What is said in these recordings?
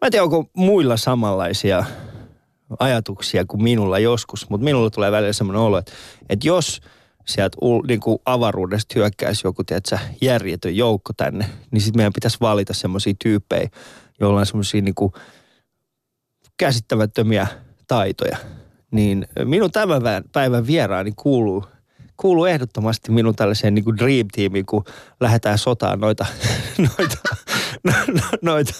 Mä en tiedä, onko muilla samanlaisia ajatuksia kuin minulla joskus, mutta minulla tulee välillä semmoinen olo, että, että jos sieltä niin kuin avaruudesta hyökkäisi joku, tiedätkö, järjetön joukko tänne, niin sitten meidän pitäisi valita semmoisia tyyppejä, joilla on semmoisia niin kuin käsittämättömiä taitoja. Niin minun tämän päivän vieraani kuuluu kuuluu ehdottomasti minun tällaiseen niin kuin dream teamiin, kun lähdetään sotaan noita, noita, no, no, noita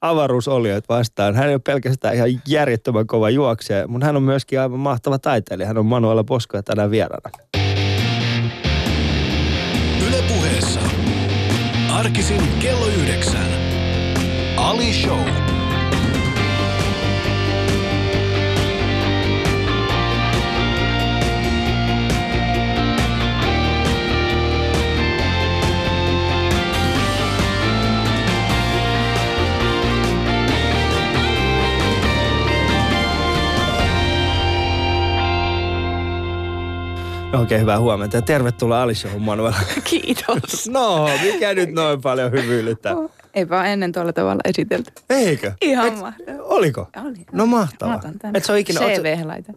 avaruusolioita vastaan. Hän ei ole pelkästään ihan järjettömän kova juoksija, mutta hän on myöskin aivan mahtava taiteilija. Hän on Manuela Posko ja tänään vieraana. Yle puheessa. Arkisin kello yhdeksän. Ali Show. Oikein hyvää huomenta ja tervetuloa Alishowhun Manuela. Kiitos. No, mikä nyt noin paljon hyvyylyttää? Oh, eipä ennen tuolla tavalla esitelty. Eikö? Ihan Et, mahtavaa. Oliko? Oli. No mahtavaa. Et se on ikinä... CV laitan.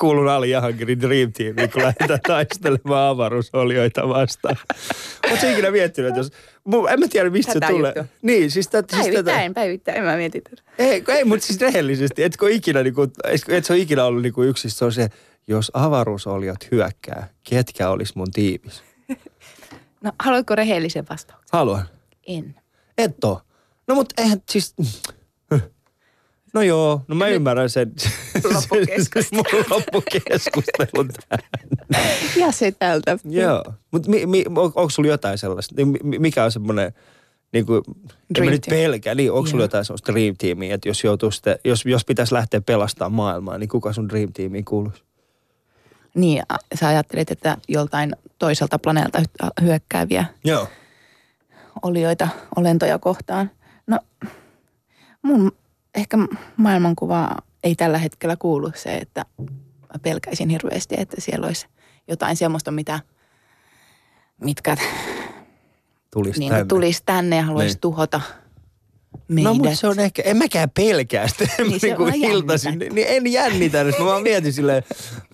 Kuulun Ali Jahankirin Dream Teamiin, kun lähdetään taistelemaan avaruusolioita vastaan. Oletko ikinä miettinyt, jos... En mä tiedä, mistä tätä se tulee. Juttu. Niin, siis tätä... Siis päivittäin, tätä... päivittäin, en mä mietin tätä. Ei, ei mutta siis rehellisesti, etkö ikinä, niin kuin, et se ole ikinä ollut niin kuin yksi, se on se, jos avaruusoliot hyökkää, ketkä olisi mun tiimis? No, haluatko rehellisen vastauksen? Haluan. En. Et oo. No mut eihän siis... No joo, no mä Nyt ymmärrän sen. Loppukeskustelu. Mun loppukeskustelun Ja se tältä. Joo, mutta mi, mi, on, onko sulla jotain sellaista? Mikä on semmoinen, niin kuin, en mä nyt pelkää, niin onko sulla jotain sellaista dream teamia, että jos, joutuu sitten, jos, jos pitäisi lähteä pelastamaan maailmaa, niin kuka sun dream teamiin kuuluisi? Niin, sä ajattelet, että joltain toiselta planeelta hyökkääviä Joo. olioita, olentoja kohtaan. No, mun ehkä maailmankuva ei tällä hetkellä kuulu se, että mä pelkäisin hirveästi, että siellä olisi jotain semmoista, mitä, mitkä tulisi niin, tänne. Tulisi tänne ja haluaisi niin. tuhota – meidät. No mutta se on ehkä, en mäkään pelkää sitä, niin, niin kuin iltaisin, niin, niin en jännitä edes. Mä vaan mietin silleen,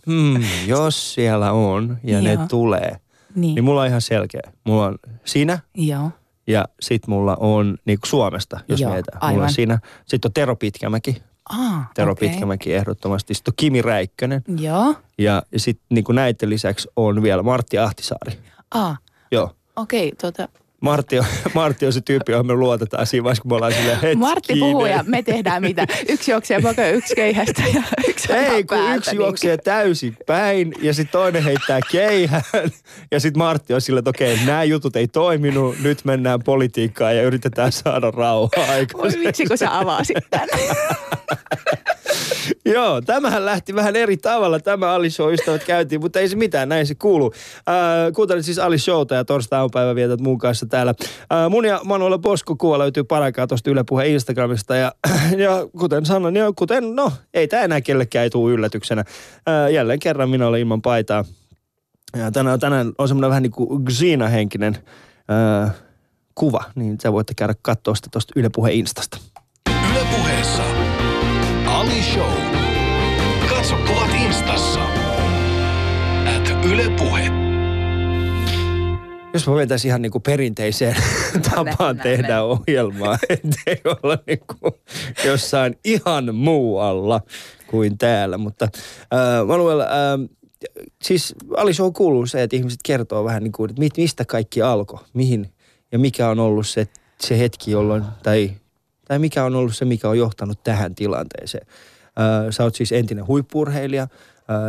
hmm, jos siellä on ja Joo. ne tulee, niin. niin mulla on ihan selkeä. Mulla on sinä Joo. ja sit mulla on niin kuin Suomesta, jos Joo, mietitään. Aivan. Mulla on sinä. Sitten on Tero Pitkämäki. Ah, Tero okay. Pitkämäki ehdottomasti. Sitten on Kimi Räikkönen. Joo. Ja sitten niin kuin näiden lisäksi on vielä Martti Ahtisaari. Ah. Joo. Okei, okay, tuota, Martti on, Martti on se tyyppi, johon me luotetaan siinä vaiheessa, kun me ollaan silleen hetkinen. Martti puhuu ja me tehdään mitä. Yksi juoksee pakko yksi keihästä ja yksi Ei, kun päältä, yksi niin juoksee täysin päin ja sitten toinen heittää keihään. Ja sitten Martti on silleen, että okei, nämä jutut ei toiminut, nyt mennään politiikkaan ja yritetään saada rauhaa aikaisemmin. Voi vitsi, kun sä avasit tämän. Joo, tämähän lähti vähän eri tavalla. Tämä Ali Show ystävät käytiin, mutta ei se mitään, näin se kuuluu. Äh, kuuntelit siis Ali Showta ja torstai aamupäivä vietät mun kanssa täällä. Äh, mun ja Manuela Posko kuva löytyy paraikaa tuosta Yle Puheen Instagramista. Ja, ja kuten sanoin, ja kuten, no, ei tämä enää kellekään ei tule yllätyksenä. Äh, jälleen kerran minä olen ilman paitaa. Ja tänään, tänään on semmoinen vähän niin kuin Xena-henkinen äh, kuva, niin sä voitte käydä katsoa sitä tuosta Yle Puheen Instasta. Yle Puheessa Ali Show. Katso kuvat instassa. At Yle Puhe. Jos mä vetäisin ihan niinku perinteiseen tapaan tehdä näin. ohjelmaa, ettei olla niinku jossain ihan muualla kuin täällä. Mutta äh, Manuel, äh, siis Ali Show kuuluu se, että ihmiset kertoo vähän niin kuin, että mistä kaikki alkoi, mihin ja mikä on ollut se, se hetki, jolloin, tai tai mikä on ollut se, mikä on johtanut tähän tilanteeseen. sä oot siis entinen huippurheilija,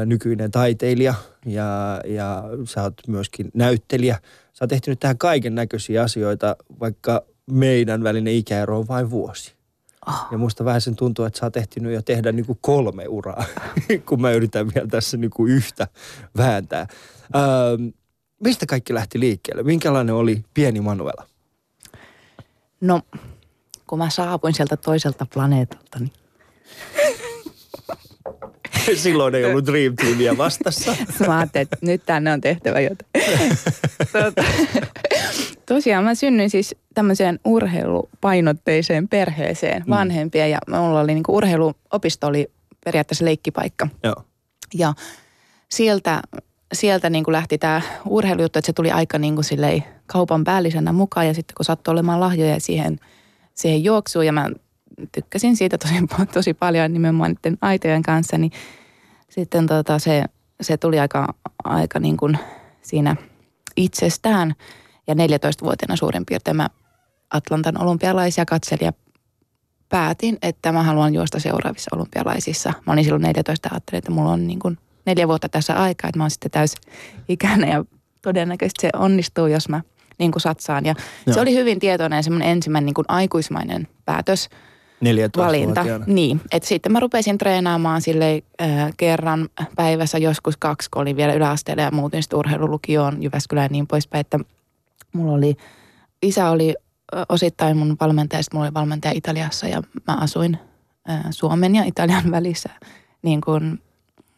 nykyinen taiteilija ja, ja sä oot myöskin näyttelijä. Sä oot tehty nyt tähän kaiken näköisiä asioita, vaikka meidän välinen ikäero on vain vuosi. Oh. Ja musta vähän sen tuntuu, että sä oot ehtinyt jo tehdä niin kuin kolme uraa, kun mä yritän vielä tässä niin kuin yhtä vääntää. Öö, mistä kaikki lähti liikkeelle? Minkälainen oli pieni Manuela? No kun mä saapuin sieltä toiselta planeetalta, niin Silloin ei ollut Dream Teamia vastassa. mä ajattelin, että nyt tänne on tehtävä jotain. tuota, tosiaan mä synnyin siis tämmöiseen urheilupainotteiseen perheeseen mm. vanhempia ja mulla oli niin kuin urheiluopisto oli periaatteessa leikkipaikka. Joo. Ja sieltä, sieltä niin kuin lähti tämä urheilujuttu, että se tuli aika niin silleen kaupan päällisenä mukaan ja sitten kun sattui olemaan lahjoja siihen, siihen juoksuun ja mä tykkäsin siitä tosi, tosi paljon nimenomaan niiden aitojen kanssa, niin sitten tota se, se tuli aika, aika niin kuin siinä itsestään. Ja 14-vuotiaana suurin piirtein mä Atlantan olympialaisia katselin ja päätin, että mä haluan juosta seuraavissa olympialaisissa. Mä olin silloin 14 ja ajattelin, että mulla on niin kuin neljä vuotta tässä aikaa, että mä oon sitten täys ikäinen ja todennäköisesti se onnistuu, jos mä niin kuin satsaan. Ja Joo. se oli hyvin tietoinen semmoinen ensimmäinen niin kuin aikuismainen päätös, 14 valinta. Niin, että sitten mä rupesin treenaamaan sille äh, kerran päivässä joskus kaksi, kun olin vielä yläasteella ja muutin sitten urheilulukioon Jyväskylään ja niin poispäin, että mulla oli, isä oli osittain mun valmentaja, sitten mulla oli valmentaja Italiassa ja mä asuin äh, Suomen ja Italian välissä niin kuin,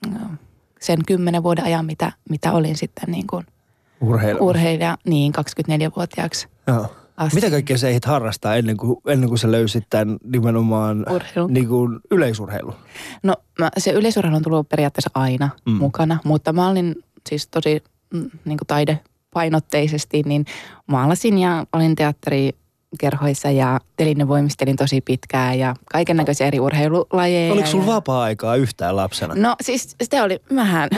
äh, sen kymmenen vuoden ajan, mitä, mitä olin sitten niin kuin urheilija, niin 24-vuotiaaksi. Joo. Asti. Mitä kaikkea sä ehdit harrastaa ennen kuin, ennen kuin sä löysit tämän nimenomaan niin kuin yleisurheilu? No mä, se yleisurheilu on tullut periaatteessa aina mm. mukana, mutta mä olin siis tosi mm, niin kuin taidepainotteisesti, niin maalasin ja olin teatteri kerhoissa ja telinevoimistelin tosi pitkään ja kaiken näköisiä eri urheilulajeja. Oliko sulla vapaa-aikaa yhtään lapsena? No siis sitä oli, mähän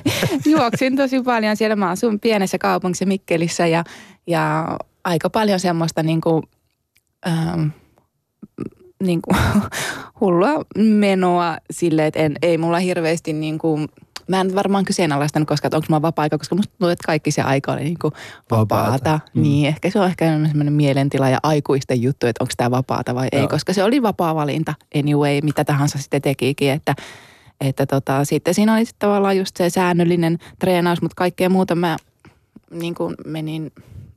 juoksin tosi paljon siellä. Mä asun pienessä kaupungissa Mikkelissä ja, ja aika paljon semmoista niin kuin, ähm, niin kuin hullua menoa sille, että en, ei mulla hirveästi niin kuin, mä en varmaan kyseenalaistanut, koska onko mulla vapaa-aika, koska musta tuntuu, että kaikki se aika oli niin kuin vapaata. vapaata. Mm. Niin, ehkä se on ehkä enemmän semmoinen mielentila ja aikuisten juttu, että onko tämä vapaata vai Joo. ei, koska se oli vapaa valinta anyway, mitä tahansa sitten tekikin, että että tota, sitten siinä oli tavallaan just se säännöllinen treenaus, mutta kaikkea muuta mä niin kuin menin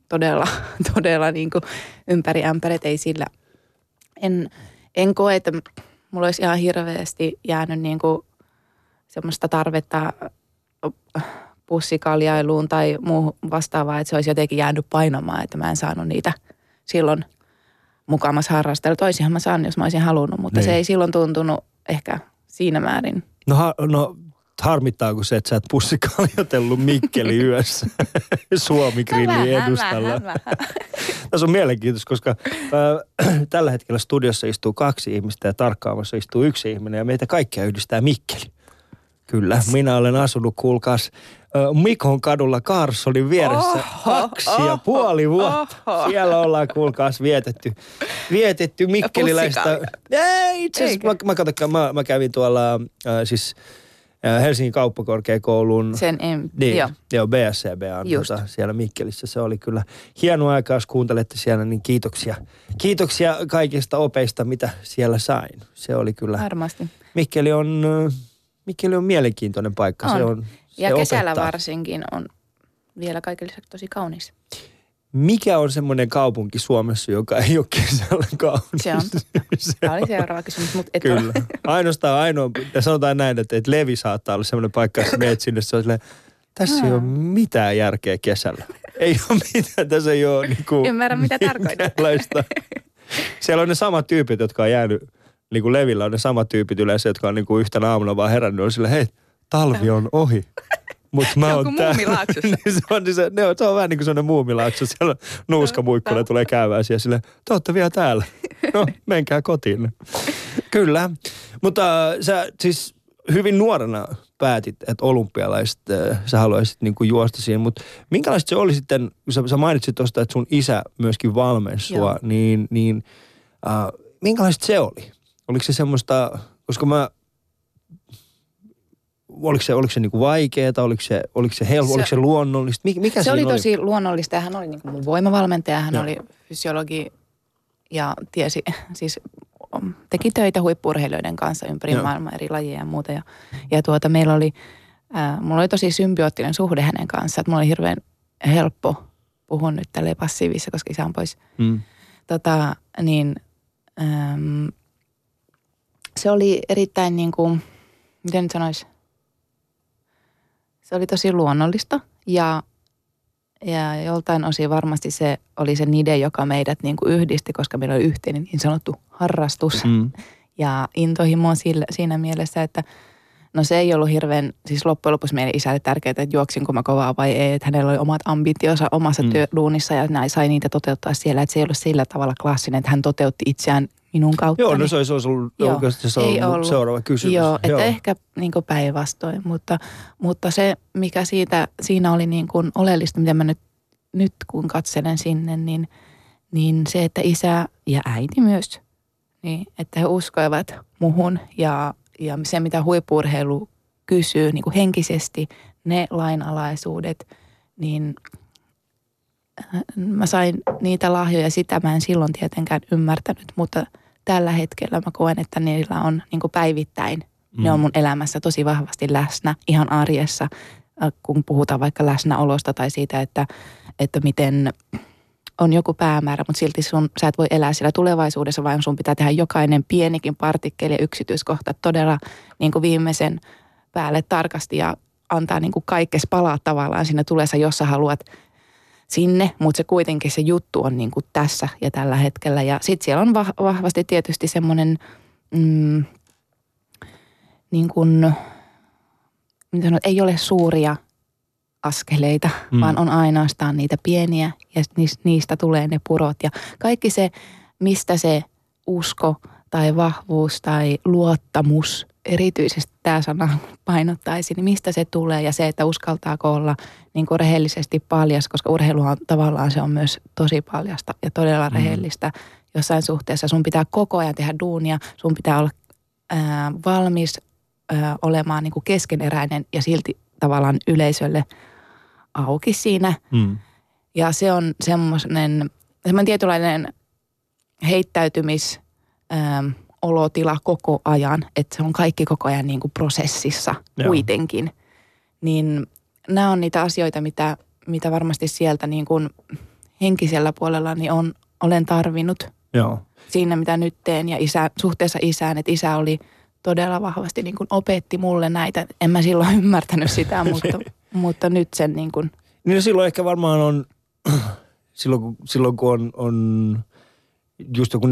todella, todella niin kuin ympäri ämpäret, ei sillä. En, en koe, että mulla olisi ihan hirveästi jäänyt niin kuin semmoista tarvetta pussikaljailuun tai muu vastaavaa, että se olisi jotenkin jäänyt painamaan, että mä en saanut niitä silloin mukamassa harrastella. Toisihan mä saan, jos mä olisin halunnut, mutta niin. se ei silloin tuntunut ehkä siinä määrin. No, ha, no harmittaako se, että sä et pussikaljotellut Mikkeli yössä Suomi Grilli edustalla? Tässä on mielenkiintoista, koska äh, tällä hetkellä studiossa istuu kaksi ihmistä ja tarkkaamassa istuu yksi ihminen ja meitä kaikkia yhdistää Mikkeli. Kyllä, minä olen asunut, kuulkaas, Mikon kadulla Carsonin vieressä oho, kaksi oho, ja puoli vuotta. Oho. Siellä ollaan, kuulkaas, vietetty, vietetty mikkeliläistä. Ei, itse asiassa, mä, mä, mä, mä, kävin tuolla, äh, siis Helsingin kauppakorkeakoulun. Sen em, niin, joo. Joo, BSCB on tuota, siellä Mikkelissä. Se oli kyllä hieno aika, jos kuuntelette siellä, niin kiitoksia. Kiitoksia kaikista opeista, mitä siellä sain. Se oli kyllä. Varmasti. Mikkeli on, Mikkeli on mielenkiintoinen paikka. On. Se on, ja se kesällä opettaa. varsinkin on vielä lisäksi tosi kaunis. Mikä on semmoinen kaupunki Suomessa, joka ei ole kesällä kaunis? Se on. Tämä oli seuraava kysymys, mutta et Kyllä. Ole. Ainoastaan ainoa, ja sanotaan näin, että, että Levi saattaa olla semmoinen paikka, että meet sinne, se on silleen, tässä ei ole mitään järkeä kesällä. Ei ole mitään, tässä ei ole niin kuin, Ymmärrän, mitä tarkoitat. Siellä on ne samat tyypit, jotka on jäänyt, niin kuin Levillä on ne samat tyypit yleensä, jotka on niin kuin yhtenä aamuna vaan herännyt, on silleen, hei, talvi on ohi. Mutta mä oon tää. niin se, on, niin se, ne on, se on vähän niin kuin sellainen muumilaakso. Siellä nuuskamuikkuille tulee käyvää siellä sille, te ootte vielä täällä. No, menkää kotiin. Kyllä. Mutta äh, sä siis hyvin nuorena päätit, että olympialaiset äh, sä haluaisit niin kuin juosta siihen. Mutta minkälaista se oli sitten, kun sä, sä mainitsit tuosta, että sun isä myöskin valmensi sua, niin, niin äh, minkälaista se oli? Oliko se semmoista, koska mä oliko se, oliko se niinku vaikeaa, oliko se, oliko se helppo, oliko se luonnollista? Mikä se oli tosi oli? luonnollista ja hän oli niinku mun voimavalmentaja, hän Joo. oli fysiologi ja tiesi, siis teki töitä huippurheilijoiden kanssa ympäri Joo. maailmaa eri lajeja ja muuta. Ja, ja tuota, meillä oli, äh, mulla oli tosi symbioottinen suhde hänen kanssaan, että mulla oli hirveän helppo puhua nyt tälleen passiivissa, koska isä on pois. Mm. Tota, niin ähm, se oli erittäin niin kuin, miten nyt sanoisi, se oli tosi luonnollista ja ja joltain osin varmasti se oli se nide, joka meidät niin kuin yhdisti, koska meillä oli yhteinen niin sanottu harrastus Mm. ja intohimo sillä, siinä mielessä, että no se ei ollut hirveän, siis loppujen lopuksi meidän isälle tärkeää, että juoksinko mä kovaa vai ei, että hänellä oli omat ambitionsa omassa Mm. mm. työduunissa ja näin sai niitä toteuttaa siellä, että se ei ollut sillä tavalla klassinen, että hän toteutti itseään minun kautta. Joo, no se olisi, ollut Joo, oikeasti se ei ollut ollut. seuraava kysymys. Joo, että ehkä niin päinvastoin, mutta, mutta se, mikä siitä, siinä oli niin kuin oleellista, mitä mä nyt, nyt kun katselen sinne, niin, niin se, että isä ja äiti myös, niin että he uskoivat muhun ja, ja se, mitä huippuurheilu kysyy niin kuin henkisesti, ne lainalaisuudet, niin äh, mä sain niitä lahjoja, sitä mä en silloin tietenkään ymmärtänyt, mutta tällä hetkellä mä koen, että niillä on niin kuin päivittäin. Mm. Ne on mun elämässä tosi vahvasti läsnä ihan arjessa, äh, kun puhutaan vaikka läsnäolosta tai siitä, että, että miten on joku päämäärä, mutta silti sun, sä et voi elää siellä tulevaisuudessa, vaan sun pitää tehdä jokainen pienikin partikkeli ja yksityiskohta todella niin kuin viimeisen päälle tarkasti ja antaa niin kuin kaikkes palaa tavallaan siinä tulessa, jos sä haluat sinne, mutta se kuitenkin se juttu on niin kuin tässä ja tällä hetkellä. Ja sitten siellä on vah- vahvasti tietysti semmoinen mm, niin kuin, mitä sanot, ei ole suuria askeleita, Mm. vaan on ainoastaan niitä pieniä ja niis- niistä tulee ne purot. Ja kaikki se, mistä se usko tai vahvuus tai luottamus, erityisesti tämä sana painottaisi, niin mistä se tulee ja se, että uskaltaako olla niin kuin rehellisesti paljas, koska urheiluhan tavallaan se on myös tosi paljasta ja todella Mm. rehellistä jossain suhteessa. Sun pitää koko ajan tehdä duunia, sun pitää olla ää, valmis ää, olemaan niin kuin keskeneräinen ja silti tavallaan yleisölle auki siinä. Mm. Ja se on semmoinen, semmoinen tietynlainen heittäytymis ähm, olotila koko ajan, että se on kaikki koko ajan niin kuin prosessissa Joo. kuitenkin. Niin nämä on niitä asioita, mitä, mitä varmasti sieltä niin kuin henkisellä puolella niin on, olen tarvinnut Joo. siinä, mitä nyt teen ja isä, suhteessa isään, että isä oli todella vahvasti niin kuin opetti mulle näitä. En mä silloin ymmärtänyt sitä, mutta, mutta nyt sen niin kuin, Niin no silloin ehkä varmaan on, silloin kun, silloin kun on, on just joku 14-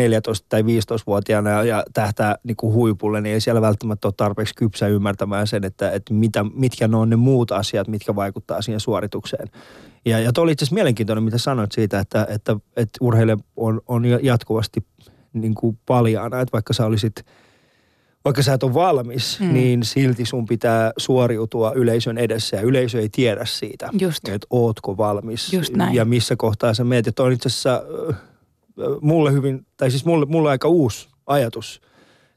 tai 15-vuotiaana ja, ja tähtää niin kuin huipulle, niin ei siellä välttämättä ole tarpeeksi kypsä ymmärtämään sen, että, että mitä, mitkä ne on ne muut asiat, mitkä vaikuttaa siihen suoritukseen. Ja, ja toi oli itse asiassa mielenkiintoinen, mitä sanoit siitä, että, että, että urheilija on, on jatkuvasti niin kuin paljaana, että vaikka sä olisit vaikka sä et ole valmis, mm. Niin silti sun pitää suoriutua yleisön edessä ja yleisö ei tiedä siitä, Just. että ootko valmis Just näin. ja missä kohtaa sä meet. Ja toi on itse asiassa mulle hyvin, tai siis mulle, mulle aika uusi ajatus,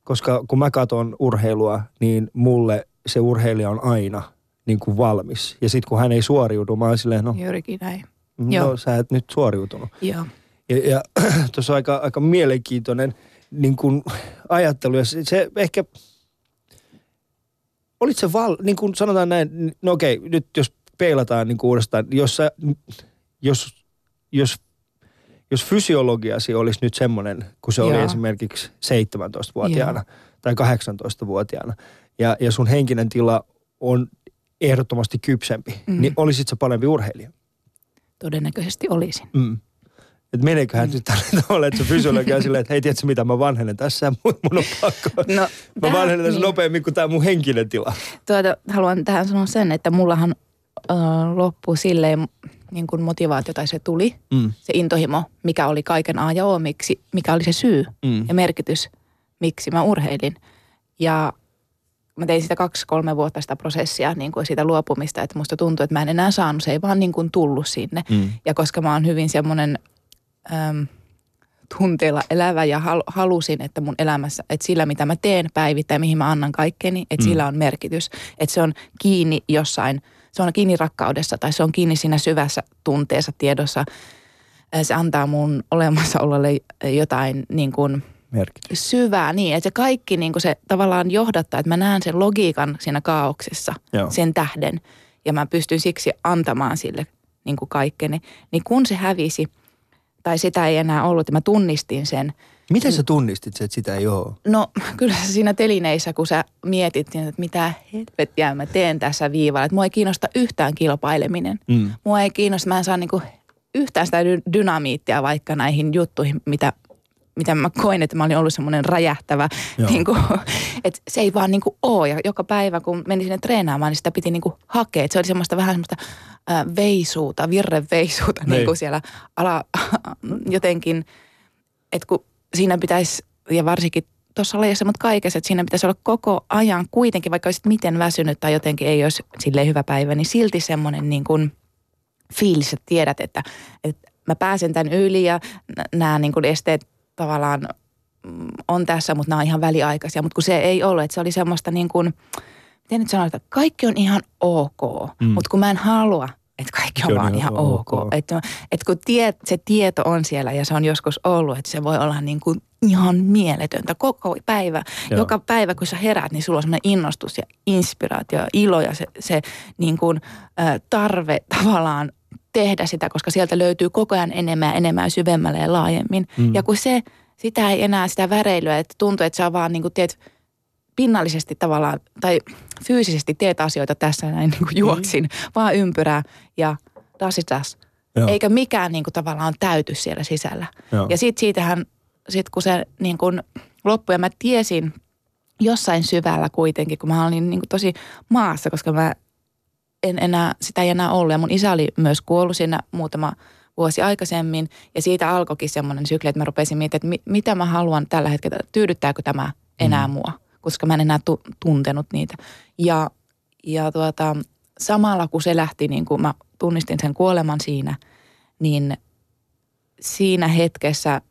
koska kun mä katson urheilua, niin mulle se urheilija on aina niin kuin valmis. Ja sitten kun hän ei suoriudu, mä oon silleen, no, juurikin näin. no Joo. sä et nyt suoriutunut. Joo. Ja, ja tuossa on aika, aika mielenkiintoinen niin kuin ajattelu. Ja se, se ehkä, olit se val, niin kuin sanotaan näin, no okei, nyt jos peilataan niin kuin uudestaan, jos, sä, jos, jos, jos fysiologiasi olisi nyt semmoinen, kun se oli Joo. esimerkiksi 17-vuotiaana tai 18-vuotiaana, ja, ja sun henkinen tila on ehdottomasti kypsempi, mm. Niin olisit sä parempi urheilija. Todennäköisesti olisin. Mm. Että meneeköhän mm. nyt tällä tavalla, että se fysiologia silleen, että hei, tiedätkö mitä, mä vanhenen tässä, mutta mun on pakko. No, Mä tähän- vanhenen tässä niin. nopeammin kuin tämä mun henkinen tila. Tuota, haluan tähän sanoa sen, että mullahan ö, loppui silleen niin kuin motivaatio tai se tuli, Mm. se intohimo, mikä oli kaiken A ja O, miksi, mikä oli se syy Mm. ja merkitys, miksi mä urheilin. Ja mä tein sitä kaksi-kolme vuotta sitä prosessia, niin kuin siitä luopumista, että musta tuntui, että mä en enää saanut, se ei vaan niin kuin tullut sinne. Mm. Ja koska mä oon hyvin semmoinen äm, tunteella elävä ja hal- halusin, että mun elämässä, että sillä mitä mä teen päivittäin, mihin mä annan kaikkeni, että mm. sillä on merkitys. Että se on kiinni jossain, se on kiinni rakkaudessa tai se on kiinni siinä syvässä tunteessa, tiedossa. Se antaa mun olemassaololle jotain niin kuin Merkitys. syvää niin, että se kaikki niin kuin se tavallaan johdattaa, että mä näen sen logiikan siinä kaauksessa, Joo. sen tähden. Ja mä pystyn siksi antamaan sille niin kuin kaikkeni. Niin kun se hävisi, tai sitä ei enää ollut, ja mä tunnistin sen, Miten sä tunnistit että sitä ei ole? No kyllä siinä telineissä, kun sä mietit, niin, että mitä helvettiä mä teen tässä viivalla. Että mua ei kiinnosta yhtään kilpaileminen. Mm. Mua ei kiinnosta, mä en saa niinku yhtään sitä dynamiittia vaikka näihin juttuihin, mitä mitä mä koin, että mä olin ollut semmoinen räjähtävä, niin kuin, että se ei vaan niin kuin ole. Ja joka päivä, kun menin sinne treenaamaan, niin sitä piti niin kuin hakea. Että se oli semmoista vähän semmoista äh, veisuuta, virreveisuuta niin. niin kuin siellä ala, jotenkin, että kun siinä pitäisi, ja varsinkin tuossa lajissa, mutta kaikessa, että siinä pitäisi olla koko ajan kuitenkin, vaikka olisit miten väsynyt tai jotenkin ei olisi silleen hyvä päivä, niin silti semmoinen niin kuin fiilis, että tiedät, että, että mä pääsen tämän yli ja nämä niin kuin esteet tavallaan mm, on tässä, mutta nämä on ihan väliaikaisia. Mutta kun se ei ollut, että se oli semmoista niin kuin, miten nyt sanoa, että kaikki on ihan ok, mm. mutta kun mä en halua, että kaikki on, on vaan ihan ok. ok. Että, että kun tie, se tieto on siellä ja se on joskus ollut, että se voi olla niin kuin ihan mieletöntä koko päivä. Joo. Joka päivä, kun sä herät, niin sulla on semmoinen innostus ja inspiraatio ja ilo ja se, se niin kuin, äh, tarve tavallaan tehdä sitä, koska sieltä löytyy koko ajan enemmän ja enemmän syvemmälle ja laajemmin. Mm. Ja kun se, sitä ei enää sitä väreilyä, että tuntuu, että sä vaan niin kuin teet pinnallisesti tavallaan tai fyysisesti teet asioita tässä näin niin kuin juoksin, mm. vaan ympyrää ja rasitas. Eikä mikään niin kuin tavallaan täyty siellä sisällä. Joo. Ja sitten siitähän, sit kun se niin kuin loppui ja mä tiesin jossain syvällä kuitenkin, kun mä olin niin kuin tosi maassa, koska mä en enää, sitä ei enää ollut. Ja mun isä oli myös kuollut siinä muutama vuosi aikaisemmin. Ja siitä alkoikin semmoinen sykli, että mä rupesin miettimään, että mitä mä haluan tällä hetkellä, tyydyttääkö tämä enää mm. mua, koska mä en enää tu- tuntenut niitä. Ja, ja tuota, samalla kun se lähti, niin kun mä tunnistin sen kuoleman siinä, niin siinä hetkessä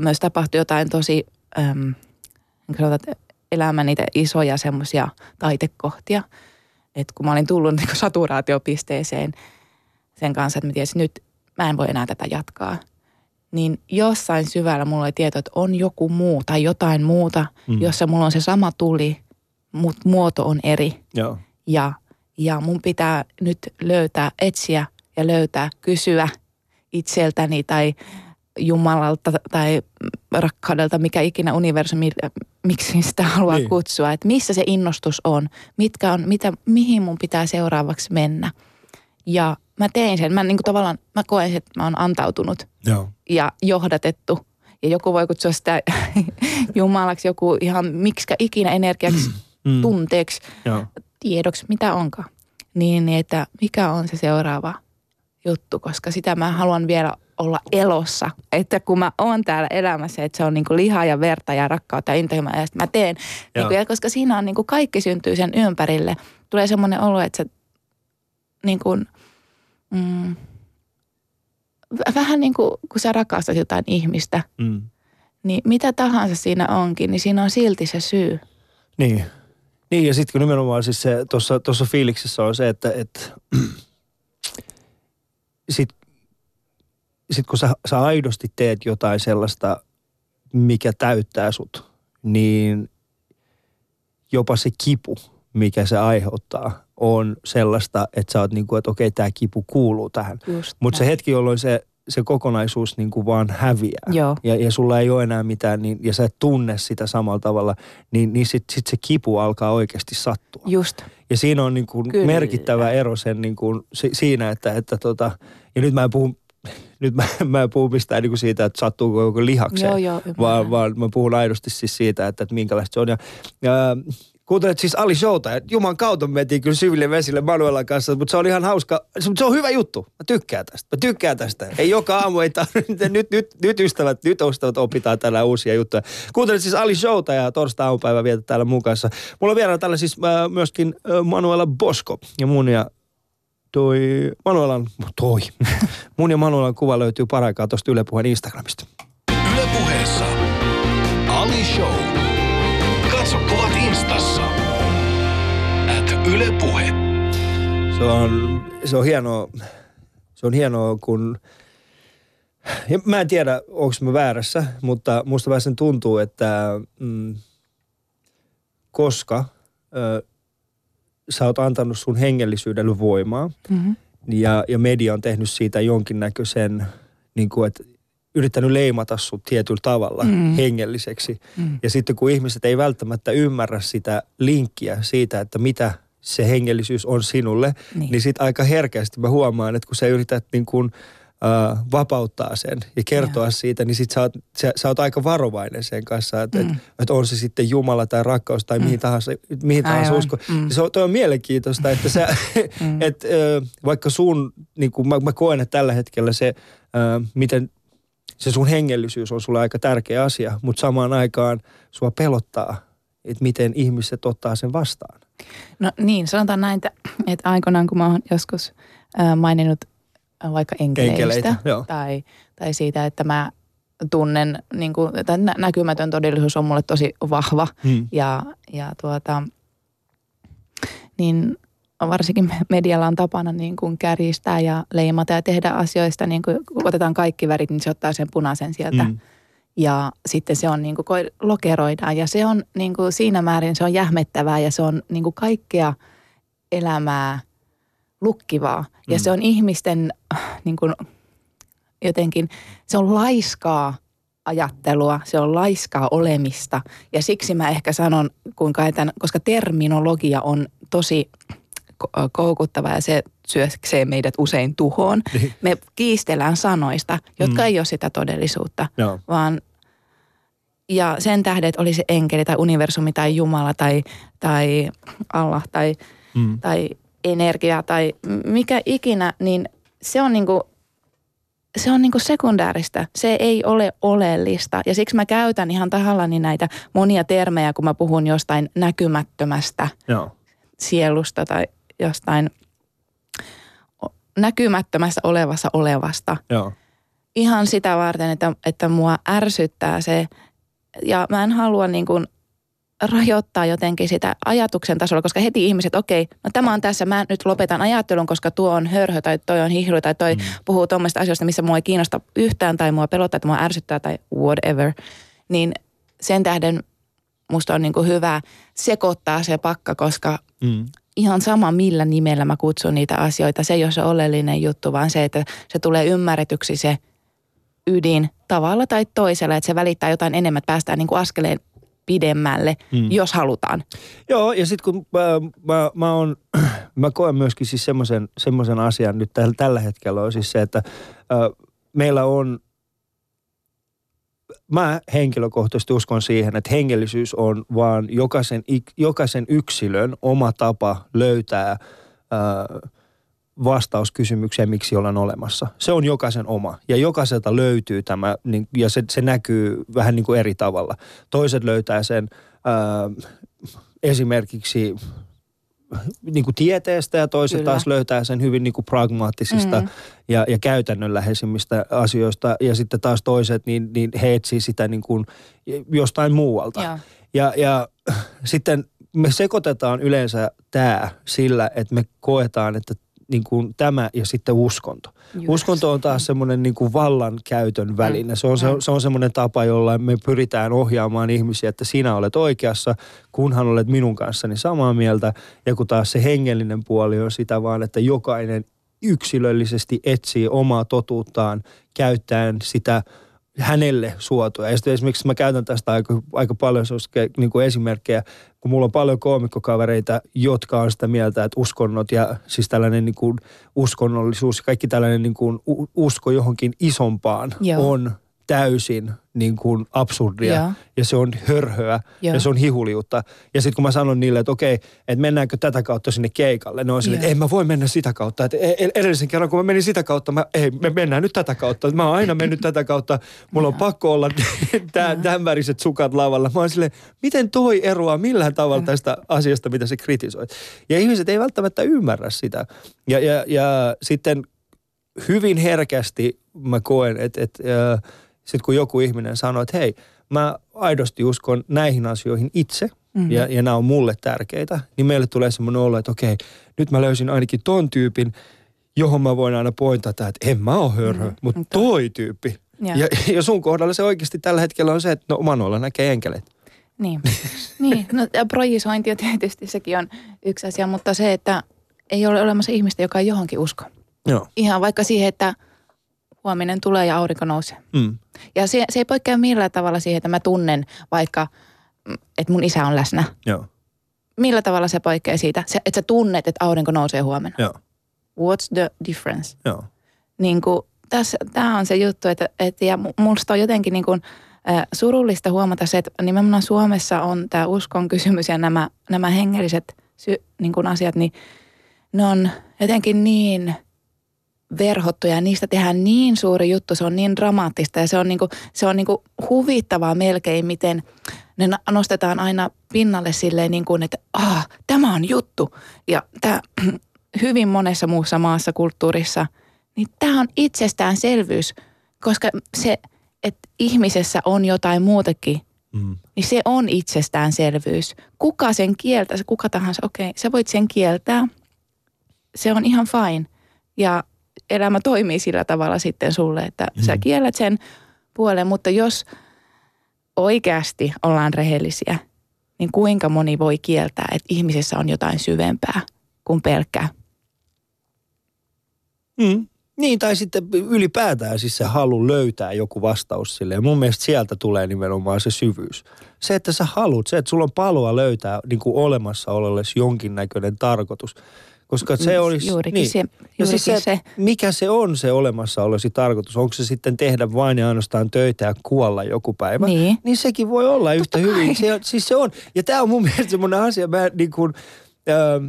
myös tapahtui jotain tosi, äm, elämän niitä isoja semmoisia taitekohtia – että kun mä olin tullut niin saturaatiopisteeseen sen kanssa, että mä tiesin, nyt mä en voi enää tätä jatkaa, niin jossain syvällä mulla oli tieto, että on joku muu tai jotain muuta, mm. jossa mulla on se sama tuli, mutta muoto on eri. Joo. Ja, ja mun pitää nyt löytää, etsiä ja löytää, kysyä itseltäni tai Jumalalta tai rakkaudelta, mikä ikinä universumi, miksi sitä haluaa niin. kutsua, että missä se innostus on, mitkä on, mitä, mihin mun pitää seuraavaksi mennä. Ja mä tein sen, mä niin kuin tavallaan, mä koen, että mä oon antautunut Joo. ja johdatettu. Ja joku voi kutsua sitä Jumalaksi, joku ihan miksikä ikinä energiaksi, mm. tunteeksi, Joo. tiedoksi, mitä onkaan. Niin, niin, että mikä on se seuraava juttu, koska sitä mä haluan vielä olla elossa. Että kun mä oon täällä elämässä, että se on niinku lihaa ja verta ja rakkautta ja intohimoa ja mä teen. Niinku, ja koska siinä on niinku kaikki syntyy sen ympärille. Tulee semmoinen olo, että se niinku, mm, vähän niin kuin kun sä rakastat jotain ihmistä, mm. niin mitä tahansa siinä onkin, niin siinä on silti se syy. Niin. Niin ja sitten kun nimenomaan siis se tuossa fiiliksessä on se, että et, sit sit kun sä, sä aidosti teet jotain sellaista, mikä täyttää sut, niin jopa se kipu, mikä se aiheuttaa, on sellaista, että sä oot niin kuin, että okei, tämä kipu kuuluu tähän. Mutta se hetki, jolloin se, se kokonaisuus niin kuin vaan häviää Joo. Ja, ja sulla ei ole enää mitään, niin, ja sä et tunne sitä samalla tavalla, niin, niin sitten sit se kipu alkaa oikeasti sattua. Just. Ja siinä on niin kuin merkittävä ero sen niin kuin, si, siinä, että, että tota, ja nyt mä en puhu nyt mä, mä en puhu mistään niin kuin siitä, että sattuuko joku lihakseen, joo, joo, vaan, vaan mä puhun aidosti siis siitä, että, että minkälaista se on. Ja, ja kuuntelet siis Ali Showta, Juman kautta me mentiin kyllä syville vesille Manuelan kanssa, mutta se on ihan hauska, se on hyvä juttu. Mä tykkään tästä, mä tykkään tästä. Ei joka aamu, ei tarvitse, nyt, nyt, nyt ystävät, nyt ystävät opitaan täällä uusia juttuja. Kuuntelet siis Ali Showta ja torstai aamupäivä vietä täällä mun kanssa. Mulla on vielä täällä siis äh, myöskin äh, Manuela Bosko ja mun ja toi Manuelan, toi, mun ja Manuelan kuva löytyy paraikaa tuosta Yle Puheen Instagramista. Ylepuheessa Ali Show. Yle Puhe. Se on, se on hienoa, se on hienoa, kun ja mä en tiedä, onko mä väärässä, mutta musta vähän sen tuntuu, että mm, koska ö, sä oot antanut sun hengellisyydelle voimaa. Mm-hmm. Ja, ja media on tehnyt siitä jonkinnäköisen, niin kuin, että yrittänyt leimata sut tietyllä tavalla mm. hengelliseksi. Mm. Ja sitten kun ihmiset ei välttämättä ymmärrä sitä linkkiä siitä, että mitä se hengellisyys on sinulle, niin, niin sitten aika herkästi mä huomaan, että kun sä yrität niin kuin – äh, vapauttaa sen ja kertoa ja. siitä, niin sit sä oot, sä, sä oot aika varovainen sen kanssa, että mm. et, et on se sitten Jumala tai rakkaus tai mm. mihin tahansa, mihin tahansa usko. Mm. Se on, toi on mielenkiintoista, että sä, mm. et, äh, vaikka sun, niin kuin mä, mä koen, että tällä hetkellä se, äh, miten se sun hengellisyys on sulle aika tärkeä asia, mutta samaan aikaan sua pelottaa, että miten ihmiset ottaa sen vastaan. No niin, sanotaan näin, että, aikoinaan kun mä oon joskus maininnut vaikka enkeleistä, enkeleitä tai, tai siitä, että mä tunnen, niin kuin, että näkymätön todellisuus on mulle tosi vahva hmm. ja, ja tuota, niin varsinkin medialla on tapana niin kuin kärjistää ja leimata ja tehdä asioista, niin kuin otetaan kaikki värit, niin se ottaa sen punaisen sieltä. Hmm. Ja sitten se on niin kuin lokeroidaan ja se on niin kuin siinä määrin se on jähmettävää ja se on niin kuin kaikkea elämää lukkivaa. Ja mm. se on ihmisten niin kuin, jotenkin, se on laiskaa ajattelua, se on laiskaa olemista. Ja siksi mä ehkä sanon, kuinka tämän, koska terminologia on tosi koukuttava ja se syöksee meidät usein tuhoon. Niin. Me kiistellään sanoista, jotka mm. ei ole sitä todellisuutta, Joo. vaan ja sen tähden, että oli se enkeli tai universumi tai Jumala tai, tai Allah tai, mm. tai energia tai mikä ikinä, niin se on niinku, se on niinku sekundääristä. Se ei ole oleellista. Ja siksi mä käytän ihan tahallani näitä monia termejä, kun mä puhun jostain näkymättömästä Joo. sielusta tai jostain näkymättömässä olevassa olevasta. Joo. Ihan sitä varten, että, että mua ärsyttää se. Ja mä en halua niin kuin rajoittaa jotenkin sitä ajatuksen tasolla, koska heti ihmiset, okei, okay, no tämä on tässä, mä nyt lopetan ajattelun, koska tuo on hörhö tai toi on hihru tai toi mm. puhuu tuommoista asioista, missä mua ei kiinnosta yhtään tai mua pelottaa, että mua ärsyttää tai whatever. Niin sen tähden musta on niin kuin hyvä sekoittaa se pakka, koska mm. ihan sama millä nimellä mä kutsun niitä asioita, se ei ole se oleellinen juttu, vaan se, että se tulee ymmärretyksi se ydin tavalla tai toisella, että se välittää jotain enemmän, että päästään niin kuin askeleen pidemmälle, mm. jos halutaan. Joo, ja sitten kun mä, mä, mä, on, mä koen myöskin siis semmoisen, semmoisen asian nyt tällä, tällä hetkellä on siis se, että äh, meillä on mä henkilökohtaisesti uskon siihen, että hengellisyys on vaan jokaisen, jokaisen yksilön oma tapa löytää äh, vastaus kysymykseen, miksi ollaan olemassa. Se on jokaisen oma ja jokaiselta löytyy tämä niin, ja se, se näkyy vähän niin kuin eri tavalla. Toiset löytää sen ää, esimerkiksi niin kuin tieteestä ja toiset Kyllä. taas löytää sen hyvin niin kuin pragmaattisista mm. ja, ja käytännönläheisimmistä asioista ja sitten taas toiset, niin, niin he etsii sitä niin kuin jostain muualta. Ja, ja, ja sitten me sekoitetaan yleensä tämä sillä, että me koetaan, että niin kuin tämä ja sitten uskonto. Just. Uskonto on taas semmoinen niin kuin vallankäytön väline. Se on, se, se on semmoinen tapa, jolla me pyritään ohjaamaan ihmisiä, että sinä olet oikeassa, kunhan olet minun kanssani samaa mieltä. Ja kun taas se hengellinen puoli on sitä vaan, että jokainen yksilöllisesti etsii omaa totuuttaan käyttäen sitä – hänelle suotua. Ja sitten esimerkiksi mä käytän tästä aika, aika paljon niin kuin esimerkkejä, kun mulla on paljon koomikkokavereita, jotka on sitä mieltä, että uskonnot ja siis tällainen niin kuin uskonnollisuus ja kaikki tällainen niin kuin usko johonkin isompaan Joo. on täysin niin kuin absurdia ja. ja se on hörhöä ja. ja se on hihuliutta. Ja sitten kun mä sanon niille, että okei, että mennäänkö tätä kautta sinne keikalle, ne on sille, että ei mä voi mennä sitä kautta. Että e- e- edellisen kerran kun mä menin sitä kautta, mä, ei, me mennään nyt tätä kautta. Mä oon aina mennyt tätä kautta, mulla on pakko olla tämän väriset sukat lavalla. Mä oon sille, miten toi eroaa millään tavalla tästä asiasta, mitä se kritisoi. Ja ihmiset ei välttämättä ymmärrä sitä. Ja, ja, ja sitten hyvin herkästi mä koen, että, että sitten kun joku ihminen sanoo, että hei, mä aidosti uskon näihin asioihin itse mm-hmm. ja, ja nämä on mulle tärkeitä, niin meille tulee semmoinen olo, että okei, nyt mä löysin ainakin ton tyypin, johon mä voin aina pointata, että en mä ole hörhö, mm-hmm. mutta toi tyyppi. Ja. Ja, ja sun kohdalla se oikeasti tällä hetkellä on se, että no omanoilla näkee enkeleitä. Niin, niin. No, ja projisointi tietysti sekin on yksi asia, mutta se, että ei ole olemassa ihmistä, joka ei johonkin usko. Joo. Ihan vaikka siihen, että huominen tulee ja aurinko nousee. Mm. Ja se, se ei poikkea millään tavalla siihen, että mä tunnen vaikka, mm, että mun isä on läsnä. Joo, Millä tavalla se poikkeaa siitä, se, että sä tunnet, että aurinko nousee huomenna. joo, What's the difference? joo. Niin kuin, tässä, tämä on se juttu, että, että ja mu- musta on jotenkin niin kuin, äh, surullista huomata se, että nimenomaan Suomessa on tämä uskon kysymys ja nämä, nämä hengelliset sy, niin kuin asiat, niin ne on jotenkin niin verhottuja ja niistä tehdään niin suuri juttu, se on niin dramaattista ja se on, niin kuin, se on niin kuin huvittavaa melkein, miten ne nostetaan aina pinnalle silleen niin kuin, että ah, tämä on juttu. Ja tämä hyvin monessa muussa maassa, kulttuurissa, niin tämä on itsestäänselvyys, koska se, että ihmisessä on jotain muutakin, Mm. niin se on itsestäänselvyys. Kuka sen kieltää, kuka tahansa, okei, sä voit sen kieltää. Se on ihan fine. Ja elämä toimii sillä tavalla sitten sulle, että mm. sä kiellät sen puolen, mutta jos oikeasti ollaan rehellisiä, niin kuinka moni voi kieltää, että ihmisessä on jotain syvempää kuin pelkkää Mm. Niin, tai sitten ylipäätään siis se halu löytää joku vastaus sille. Ja mun mielestä sieltä tulee nimenomaan se syvyys. Se, että sä haluat, se, että sulla on paloa löytää niin kuin olemassa olellesi jonkinnäköinen tarkoitus. Koska se Mm, olisi... juurikin niin. se- ja juurikin siis se, se. mikä se on se olemassa olesi tarkoitus? Onko se sitten tehdä vain ja ainoastaan töitä ja kuolla joku päivä? Niin. Niin sekin voi olla yhtä Totta hyvin. kai. Se, siis se on. Ja tämä on mun mielestä semmoinen asia, mä niin kuin... Ähm,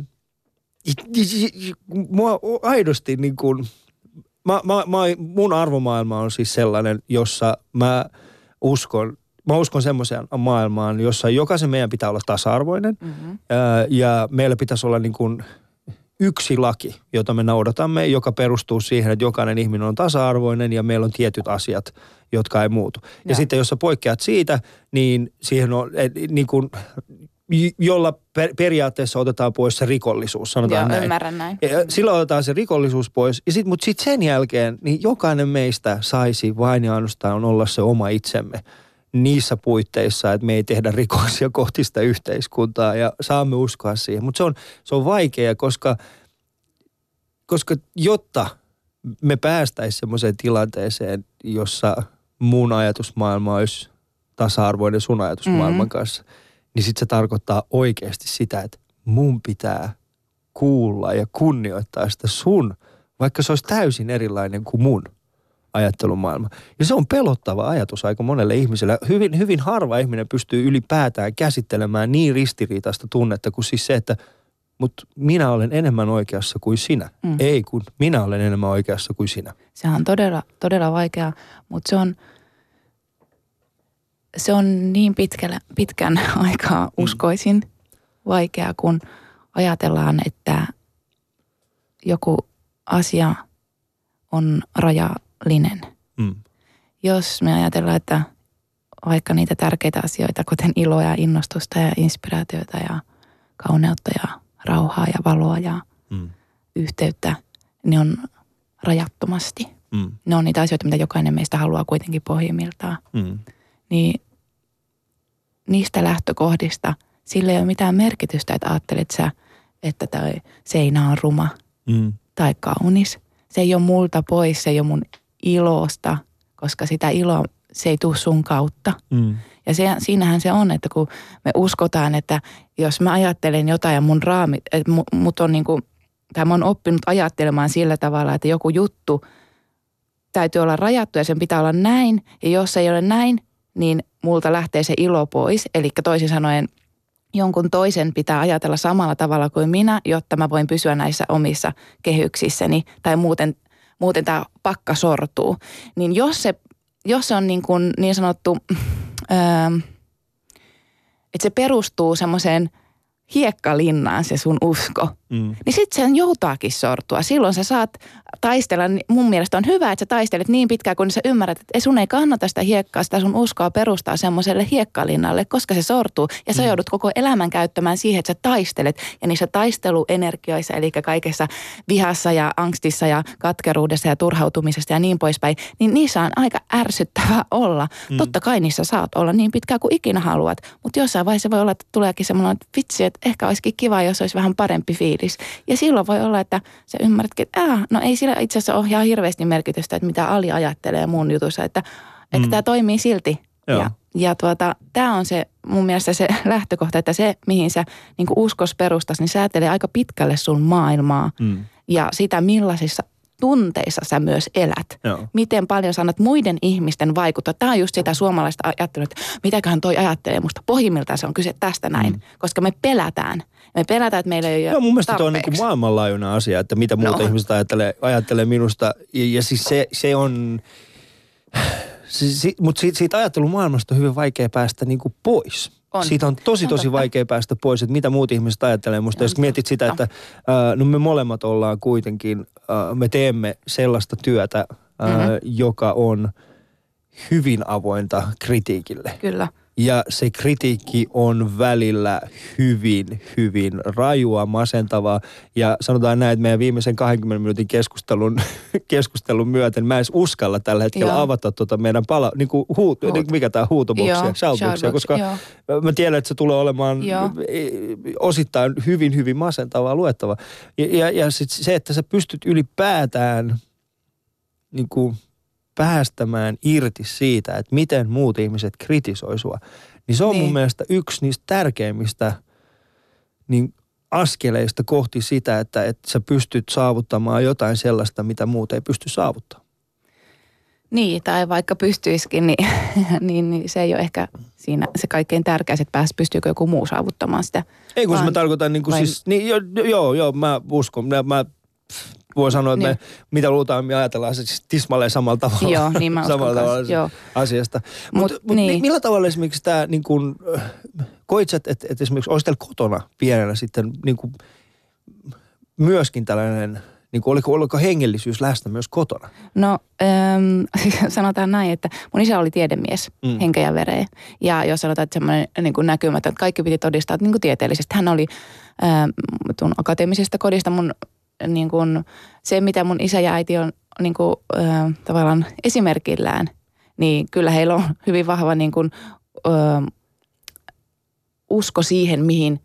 mua aidosti niin kuin, mä, mä, mä, mun arvomaailma on siis sellainen, jossa mä uskon, mä uskon semmoiseen maailmaan, jossa jokaisen meidän pitää olla tasa-arvoinen Mm-hmm. ää, ja meillä pitäisi olla niin kuin yksi laki, jota me noudatamme, joka perustuu siihen, että jokainen ihminen on tasa-arvoinen ja meillä on tietyt asiat, jotka ei muutu. Ja Joo. sitten jos sä poikkeat siitä, niin siihen on et, niin kuin, jolla per, periaatteessa otetaan pois se rikollisuus, sanotaan Joo, näin. ymmärrän näin. Ja silloin otetaan se rikollisuus pois, ja sit, mutta sitten sen jälkeen niin jokainen meistä saisi vain ja ainoastaan olla se oma itsemme niissä puitteissa, että me ei tehdä rikoksia kohti sitä yhteiskuntaa ja saamme uskoa siihen. Mutta se on, se on vaikea, koska, koska jotta me päästäisiin semmoiseen tilanteeseen, jossa mun ajatusmaailma olisi tasa-arvoinen sun ajatusmaailman Mhm. kanssa, niin sitten se tarkoittaa oikeasti sitä, että mun pitää kuulla ja kunnioittaa sitä sun, vaikka se olisi täysin erilainen kuin mun ajattelumaailma. Ja se on pelottava ajatus aika monelle ihmiselle. Hyvin, hyvin harva ihminen pystyy ylipäätään käsittelemään niin ristiriitaista tunnetta kuin siis se, että mutta minä olen enemmän oikeassa kuin sinä. Mm. Mm. Ei, kun minä olen enemmän oikeassa kuin sinä. Se on todella, todella vaikeaa, mutta se on, se on niin pitkällä, pitkän aikaa uskoisin vaikeaa, kun ajatellaan, että joku asia on rajallinen. Mm. Jos me ajatellaan, että vaikka niitä tärkeitä asioita, kuten iloa ja innostusta ja inspiraatiota ja kauneutta ja rauhaa ja valoa ja Mm. yhteyttä, ne on rajattomasti. Mm. Ne on niitä asioita, mitä jokainen meistä haluaa kuitenkin pohjimmiltaan. Mm. Niin niistä lähtökohdista sillä ei ole mitään merkitystä, että ajattelet sä, että tämä seinä on ruma Mm. tai kaunis. Se ei ole multa pois, se ei ole mun ilosta, koska sitä iloa se ei tule sun kautta. Mm. Ja se, siinähän se on, että kun me uskotaan, että jos mä ajattelen jotain ja mun raami, että mu- mut on niin kuin, tai mä oon oppinut ajattelemaan sillä tavalla, että joku juttu täytyy olla rajattu ja sen pitää olla näin. Ja jos se ei ole näin, niin multa lähtee se ilo pois. Eli toisin sanoen jonkun toisen pitää ajatella samalla tavalla kuin minä, jotta mä voin pysyä näissä omissa kehyksissäni. Tai muuten, muuten tämä pakka sortuu. Niin jos se, jos se on niin, kuin niin sanottu, öö, että se perustuu semmoiseen hiekkalinnaan se sun usko, Mm. niin sitten sen joutaakin sortua. Silloin sä saat taistella, mun mielestä on hyvä, että sä taistelet niin pitkään, kun sä ymmärrät, että sun ei kannata sitä hiekkaa, sitä sun uskoa perustaa semmoiselle hiekkalinnalle, koska se sortuu. Ja sä joudut koko elämän käyttämään siihen, että sä taistelet. Ja niissä taisteluenergioissa, eli kaikessa vihassa ja angstissa ja katkeruudessa ja turhautumisesta ja niin poispäin, niin niissä on aika ärsyttävää olla. Mm. Totta kai niissä saat olla niin pitkään kuin ikinä haluat, mutta jossain vaiheessa voi olla, että tuleekin semmoinen, että vitsi, että ehkä olisikin kiva, jos olisi vähän parempi fiilis. Fiilis. Ja silloin voi olla, että sä ymmärrätkin, että äh, no ei sillä itse asiassa ihan hirveästi merkitystä, että mitä Ali ajattelee mun jutussa, että, että mm. tämä toimii silti. Joo. Ja, ja tuota, tämä on se mun mielestä se lähtökohta, että se mihin sä niin uskos perustas, niin säätelee aika pitkälle sun maailmaa Mm. ja sitä millaisissa tunteissa sä myös elät. Joo. Miten paljon sanat muiden ihmisten vaikuttaa. Tämä on just sitä suomalaista ajattelua, että mitäköhän toi ajattelee musta. Pohjimmiltaan se on kyse tästä näin, mm. koska me pelätään. Me pelätään, että meillä ei ole Joo, mun mielestä on niin maailmanlaajuinen asia, että mitä muuta No. ihmiset ajattelee, ajattelee minusta. Ja, ja siis se, se on, si, si, mutta siitä, siitä ajattelumaailmasta on hyvin vaikea päästä niin kuin pois. On. Siitä on tosi on tosi totta. vaikea päästä pois, että mitä muut ihmiset ajattelee musta. Jos mietit sitä, että äh, no me molemmat ollaan kuitenkin, me teemme sellaista työtä, äh, Mhm. joka on hyvin avointa kritiikille. Kyllä. Ja se kritiikki on välillä hyvin, hyvin rajua, masentavaa. Ja sanotaan näin, että meidän viimeisen 20 minuutin keskustelun, keskustelun myöten mä en uskalla tällä hetkellä Joo. avata tuota meidän pala, niin kuin huut, Huut. niin mikä tämä huutoboksia, shoutboxia, shoutbox, koska joo. mä tiedän, että se tulee olemaan Joo. osittain hyvin, hyvin masentavaa luettavaa. Ja, ja, ja sit se, että sä pystyt ylipäätään niin kuin päästämään irti siitä, että miten muut ihmiset kritisoi sua, niin se on niin. mun mielestä yksi niistä tärkeimmistä niin askeleista kohti sitä, että, että sä pystyt saavuttamaan jotain sellaista, mitä muut ei pysty saavuttamaan. Niin, tai vaikka pystyisikin, niin, niin, niin se ei ole ehkä siinä se kaikkein tärkein, että pääs, pystyykö joku muu saavuttamaan sitä. Ei kun Vaan- mä tarkoitan niin kuin vai- siis, niin, joo, joo, joo, mä uskon, mä, mä voin sanoa, että Niin. me, mitä luultaan, me ajatellaan se siis tismalleen samalla tavalla, Joo, niin mä samalla tavalla joo. asiasta. Mutta Mut mut, niin. niin. millä tavalla esimerkiksi tämä, niin kuin, koit sä, että, että, että esimerkiksi olisi teillä kotona pienenä sitten niin kuin, myöskin tällainen, niin kuin, oliko, oliko hengellisyys läsnä myös kotona? No ähm, sanotaan näin, että mun isä oli tiedemies, Mm. henkeä ja vereen. Ja jos sanotaan, että semmoinen niin kuin näkymätön, että kaikki piti todistaa niin kuin tieteellisesti. Hän oli ähm, tuon akateemisesta kodista mun niin kuin, se, mitä mun isä ja äiti on niin kuin, äh, tavallaan esimerkillään, niin kyllä heillä on hyvin vahva niin kuin, äh, usko siihen, mihin,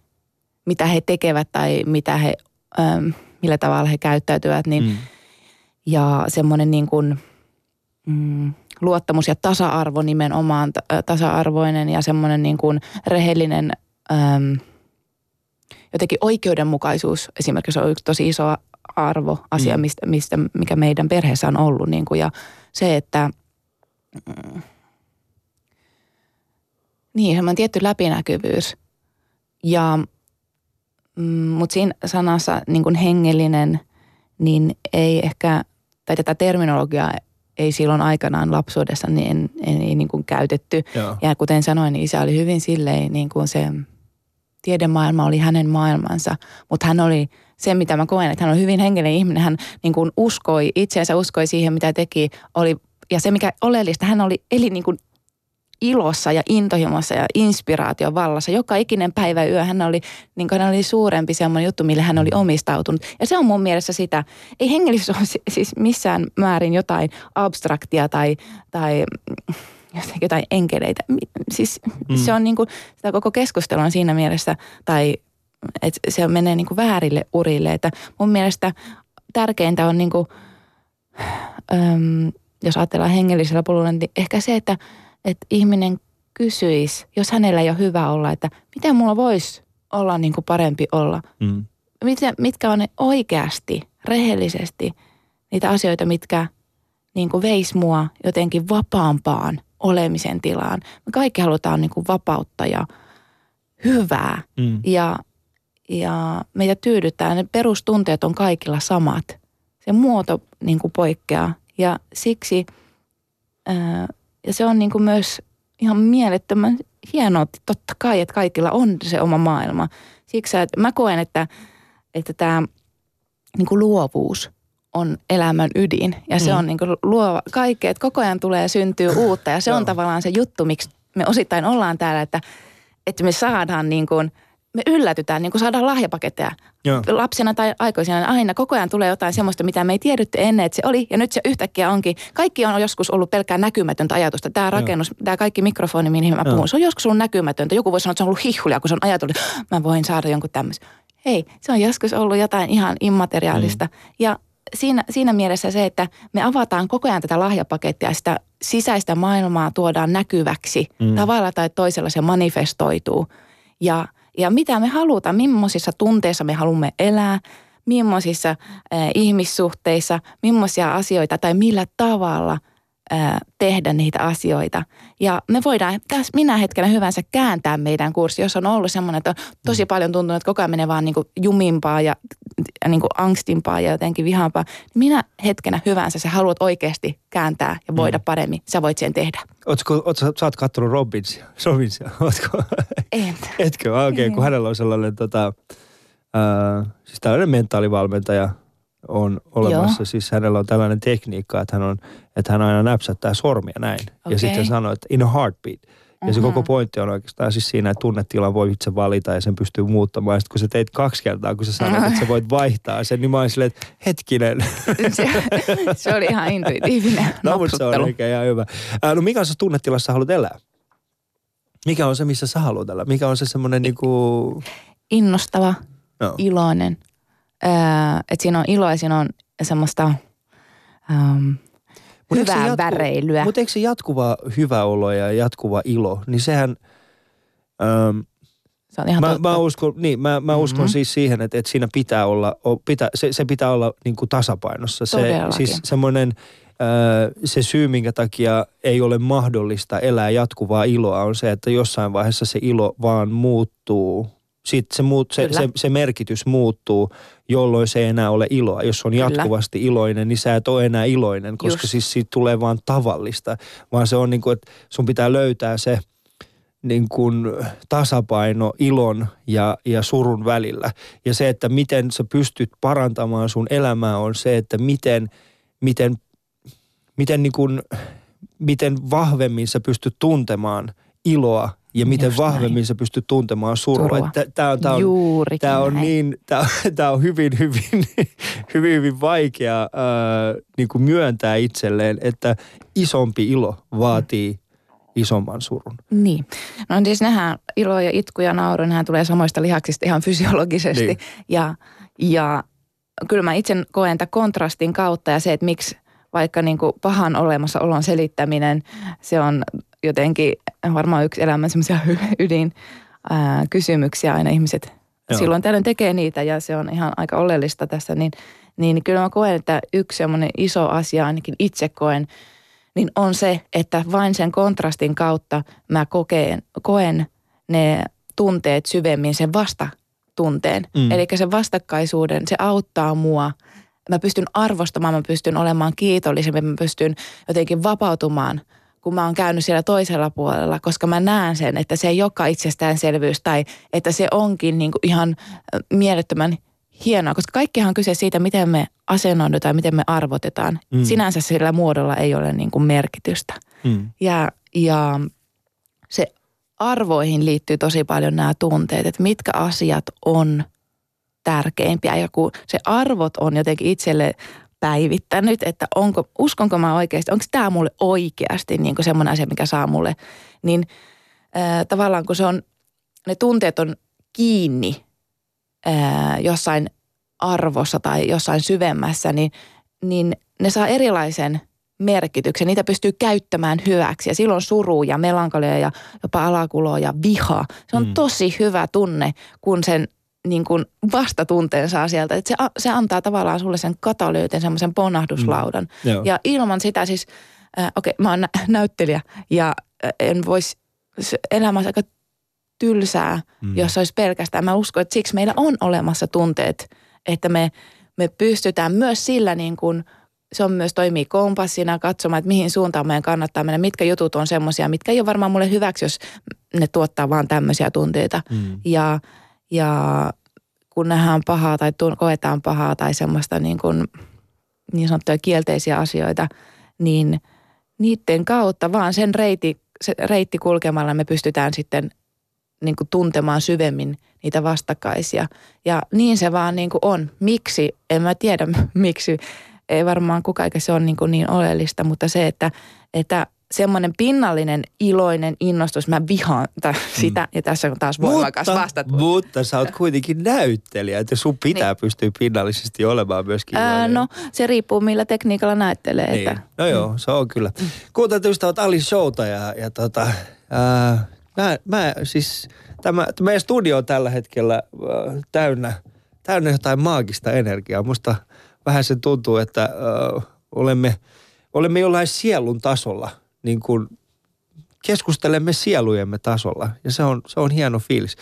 mitä he tekevät tai mitä he, ähm, millä tavalla he käyttäytyvät, niin Mm. ja semmoinen niin kuin, mm, luottamus ja tasa-arvo nimenomaan, t- tasa-arvoinen ja semmoinen niin kuin rehellinen, äm, jotenkin oikeudenmukaisuus esimerkiksi on yksi tosi iso arvo, asia, Mm. mistä, mistä, mikä meidän perheessä on ollut. Niin kuin, ja se, että mm, niin, semmoinen tietty läpinäkyvyys. Ja, mm, mutta siinä sanassa niin kuin hengellinen, niin ei ehkä, tai tätä terminologiaa ei silloin aikanaan lapsuudessa niin en, en, ei niin kuin käytetty. Joo. Ja kuten sanoin, niin isä oli hyvin silleen niin kuin se tiedemaailma oli hänen maailmansa, mutta hän oli se, mitä mä koen, että hän on hyvin hengellinen ihminen. Hän niin kuin uskoi itseensä, uskoi siihen, mitä teki. Oli, ja se, mikä oleellista, hän oli, eli niin kuin ilossa ja intohimossa ja inspiraation vallassa. Joka ikinen päivä yö hän oli, niin hän oli suurempi semmoinen juttu, mille hän oli omistautunut. Ja se on mun mielestä sitä, ei hengellisyys ole si- siis missään määrin jotain abstraktia tai, tai jotain enkeleitä. Siis Mm. se on niin kuin, sitä koko keskustelu on siinä mielessä, tai että se menee niin kuin väärille urille. Että mun mielestä tärkeintä on niin kuin, äm, jos ajatellaan hengellisellä polulla, niin ehkä se, että, että ihminen kysyisi, jos hänellä ei ole hyvä olla, että miten mulla voisi olla niin kuin parempi olla. Mm. Miten, mitkä on ne oikeasti, rehellisesti niitä asioita, mitkä niin kuin veis mua jotenkin vapaampaan olemisen tilaan. Me kaikki halutaan niin kuin vapautta ja hyvää Mm. ja, ja meitä tyydyttää. Ne perustunteet on kaikilla samat. Se muoto niin kuin poikkeaa ja siksi, ää, ja se on niin kuin myös ihan mielettömän hienoa, totta kai, että kaikilla on se oma maailma. Siksi että mä koen, että, että tämä niin kuin luovuus on elämän ydin ja se Mm. on niin kuin luova kaikkea, että koko ajan tulee syntyä uutta ja se on Joo. tavallaan se juttu, miksi me osittain ollaan täällä, että, että me saadaan niin kuin, me yllätytään, niin kuin saadaan lahjapaketteja. Joo. Lapsena tai aikuisena niin aina koko ajan tulee jotain semmoista, mitä me ei tiedetty ennen, että se oli. Ja nyt se yhtäkkiä onkin. Kaikki on joskus ollut pelkkää näkymätöntä ajatusta. Tämä rakennus, tämä kaikki mikrofoni, mihin mä Joo. puhun, se on joskus ollut näkymätöntä. Joku voi sanoa, että se on ollut hihulia, kun se on ajatellut, että mä voin saada jonkun tämmöisen. hei, se on joskus ollut jotain ihan immateriaalista. Mm. Ja siinä, siinä mielessä se, että me avataan koko ajan tätä lahjapakettia ja sitä sisäistä maailmaa tuodaan näkyväksi. Mm. Tavalla tai toisella se manifestoituu. Ja, ja mitä me halutaan, millaisissa tunteissa me haluamme elää, millaisissa äh, ihmissuhteissa, millaisia asioita tai millä tavalla – tehdä niitä asioita. Ja me voidaan tässä minä hetkenä hyvänsä kääntää meidän kurssi, jos on ollut semmoinen, että on tosi mm. paljon tuntunut, että koko ajan menee vaan niin kuin jumimpaa ja niin kuin angstimpaa ja jotenkin vihampaa. Minä hetkenä hyvänsä sä haluat oikeasti kääntää ja voida mm. paremmin, sä voit sen tehdä. Ootko, ootko, sä oot kattonut Robinsia? Robinsia, ootko? En. Etkö? Ah, okei, okay, kun hänellä on sellainen tota, äh, siis tällainen mentaalivalmentaja – on olemassa. Joo. Siis hänellä on tällainen tekniikka, että hän, on, että hän aina näpsättää sormia näin. Okay. Ja sitten sanoo, että in a heartbeat. Ja se koko pointti on oikeastaan siis siinä, että tunnetila voi itse valita ja sen pystyy muuttamaan. Sitten kun sä teit kaksi kertaa, kun sä sanoit, että sä voit vaihtaa sen, niin mä olin silleen, että hetkinen. Se, se oli ihan intuitiivinen No, mutta se on oikein ihan hyvä. Ää, no mikä on se tunnetilassa haluat elää? Mikä on se, missä sä haluat elää? Mikä on se semmoinen niinku... Innostava, no. iloinen, että siinä on ilo ja siinä on semmoista um, hyvää jatku, väreilyä. Mutta eikö se jatkuva hyvä olo ja jatkuva ilo, niin sehän... Um, se on ihan mä, mä uskon, niin, mä, mä uskon mm-hmm. siis siihen, että, että siinä pitää olla, pitää, se, se pitää olla niin kuin tasapainossa. Se, siis semmoinen, se syy, minkä takia ei ole mahdollista elää jatkuvaa iloa, on se, että jossain vaiheessa se ilo vaan muuttuu sitten se, muut, se, se, se merkitys muuttuu, jolloin se ei enää ole iloa. Jos on jatkuvasti Kyllä. iloinen, niin sä et ole enää iloinen, koska Just. siis siitä tulee vaan tavallista. Vaan se on niin kuin, että sun pitää löytää se niin kuin tasapaino ilon ja, ja surun välillä. Ja se, että miten sä pystyt parantamaan sun elämää on se, että miten, miten, miten, niin kuin, miten vahvemmin sä pystyt tuntemaan iloa ja miten Just vahvemmin näin. sä pystyt tuntemaan surua. Tämä on, tää on, tää on, niin, tää, tää on hyvin, hyvin, hyvin, hyvin vaikea äh, niin kuin myöntää itselleen, että isompi ilo vaatii isomman surun. Niin. No siis nähdään ilo ja itku ja nauru, nehän tulee samoista lihaksista ihan fysiologisesti. Niin. Ja, ja kyllä mä itse koen tämän kontrastin kautta ja se, että miksi vaikka niin kuin pahan olemassaolon selittäminen, se on jotenkin varmaan yksi elämän semmoisia ydin ää, kysymyksiä aina ihmiset Joo. silloin tällöin tekee niitä ja se on ihan aika oleellista tässä, niin, niin kyllä mä koen, että yksi semmoinen iso asia ainakin itse koen, niin on se, että vain sen kontrastin kautta mä kokeen, koen ne tunteet syvemmin, sen vastatunteen. Mm. Eli se vastakkaisuuden, se auttaa mua. Mä pystyn arvostamaan, mä pystyn olemaan kiitollisempi, mä pystyn jotenkin vapautumaan – kun mä oon käynyt siellä toisella puolella, koska mä näen sen, että se ei olekaan itsestäänselvyys tai että se onkin niin kuin ihan mielettömän hienoa, koska kaikkihan on kyse siitä, miten me asennoidutaan, miten me arvotetaan. Mm. Sinänsä sillä muodolla ei ole niin kuin merkitystä. Mm. Ja, ja se arvoihin liittyy tosi paljon nämä tunteet, että mitkä asiat on tärkeimpiä. Ja kun se arvot on jotenkin itselle päivittänyt, että onko, uskonko mä oikeasti, onko tämä mulle oikeasti niin semmoinen asia, mikä saa mulle, niin äh, tavallaan kun se on, ne tunteet on kiinni äh, jossain arvossa tai jossain syvemmässä, niin, niin ne saa erilaisen merkityksen. Niitä pystyy käyttämään hyväksi ja silloin suru ja melankolia ja jopa alakulo ja viha. Se on mm. tosi hyvä tunne, kun sen niin kuin vastatunteen saa sieltä. Että se, se antaa tavallaan sulle sen katalyytin, semmoisen ponnahduslaudan. Mm. Ja ilman sitä siis, äh, okei okay, mä oon nä- näyttelijä ja äh, en voisi, elämä aika tylsää, mm. jos olisi pelkästään. Mä uskon, että siksi meillä on olemassa tunteet, että me, me pystytään myös sillä niin kuin, se on myös toimii kompassina katsomaan, että mihin suuntaan meidän kannattaa mennä, mitkä jutut on semmoisia, mitkä ei ole varmaan mulle hyväksi, jos ne tuottaa vaan tämmöisiä tunteita. Mm. Ja ja kun nähdään pahaa tai koetaan pahaa tai semmoista niin, kuin, niin sanottuja kielteisiä asioita, niin niiden kautta vaan sen reitti, se reitti kulkemalla me pystytään sitten niin kuin tuntemaan syvemmin niitä vastakkaisia. Ja niin se vaan niin kuin on. Miksi? En mä tiedä miksi. Ei varmaan kukaan, se on niin, kuin niin oleellista, mutta se, että, että semmoinen pinnallinen, iloinen innostus, mä vihaan t- sitä, ja tässä on taas voimakas vastattava. mutta sä oot kuitenkin näyttelijä, että sun pitää niin. pystyä pinnallisesti olemaan myöskin Ää, iloinen. no, se riippuu millä tekniikalla näyttelee. Niin. Että, No joo, se on kyllä. Kuuntelut ystävät Ali Showta ja, ja tota, ää, mä, mä siis, tämä, tämä meidän studio on tällä hetkellä ää, täynnä, täynnä jotain maagista energiaa. Musta vähän se tuntuu, että ää, olemme, olemme jollain sielun tasolla, niin kuin keskustelemme sielujemme tasolla ja se on, se on hieno fiilis.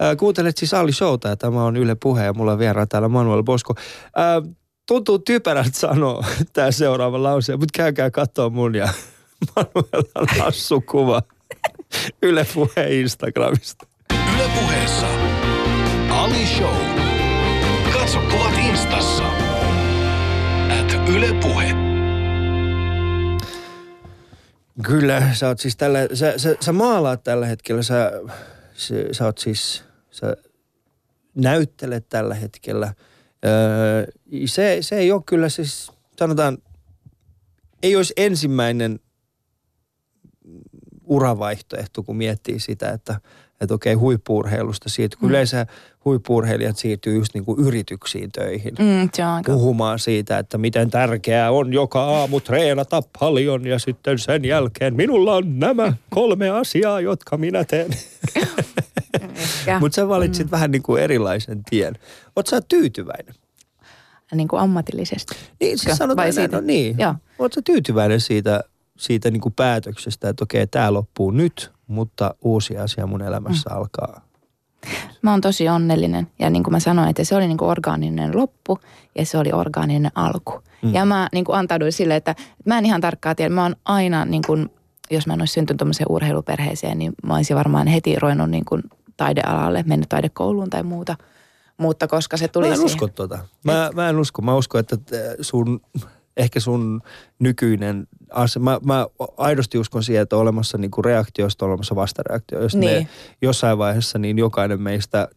Ää, kuuntelet siis Ali Showta ja tämä on Yle Puhe ja mulla vieraan täällä Manuel Bosko. Ää, tuntuu typerältä sanoa tämä seuraava lause, mutta käykää katsoa mun ja Manuela Lassu kuva Yle Puhe Instagramista. Yle puheessa Ali Show. Katso kuvat instassa. At Yle Puhe. Kyllä, sä oot siis tällä, sä, sä, sä maalaat tällä hetkellä, sä, sä, sä oot siis, sä näyttelet tällä hetkellä. Öö, se, se ei ole kyllä siis, sanotaan, ei olisi ensimmäinen uravaihtoehto, kun miettii sitä, että, että okei, huippuurheilusta siitä, kun yleensä huippuurheilijat siirtyy just niin kuin yrityksiin töihin mm, se on aika... puhumaan siitä, että miten tärkeää on joka aamu treenata paljon ja sitten sen jälkeen minulla on nämä kolme asiaa, jotka minä teen. Mutta sä valitsit mm. vähän niin kuin erilaisen tien. Oot sä tyytyväinen? niin kuin ammatillisesti. Niin, siis Vai sanotaan näin, siitä? no niin. Joo. Oot sä tyytyväinen siitä, siitä niin kuin päätöksestä, että okei, tämä loppuu nyt, mutta uusi asia mun elämässä mm. alkaa. Mä oon tosi onnellinen ja niin kuin mä sanoin, että se oli niin kuin orgaaninen loppu ja se oli orgaaninen alku. Mm. Ja mä niin kuin antauduin sille, että mä en ihan tarkkaan tiedä. Mä oon aina niin kuin, jos mä en olisi syntynyt tuommoiseen urheiluperheeseen, niin mä olisin varmaan heti ruvennut niin kuin taidealalle, mennyt taidekouluun tai muuta. Mutta koska se tuli Mä en siihen- usko tota. Mä, mä en usko. Mä uskon, että sun, ehkä sun nykyinen mä, mä aidosti uskon siihen, että on olemassa niinku reaktioista on olemassa vastareaktio. Jos niin. Ne jossain vaiheessa, niin jokainen meistä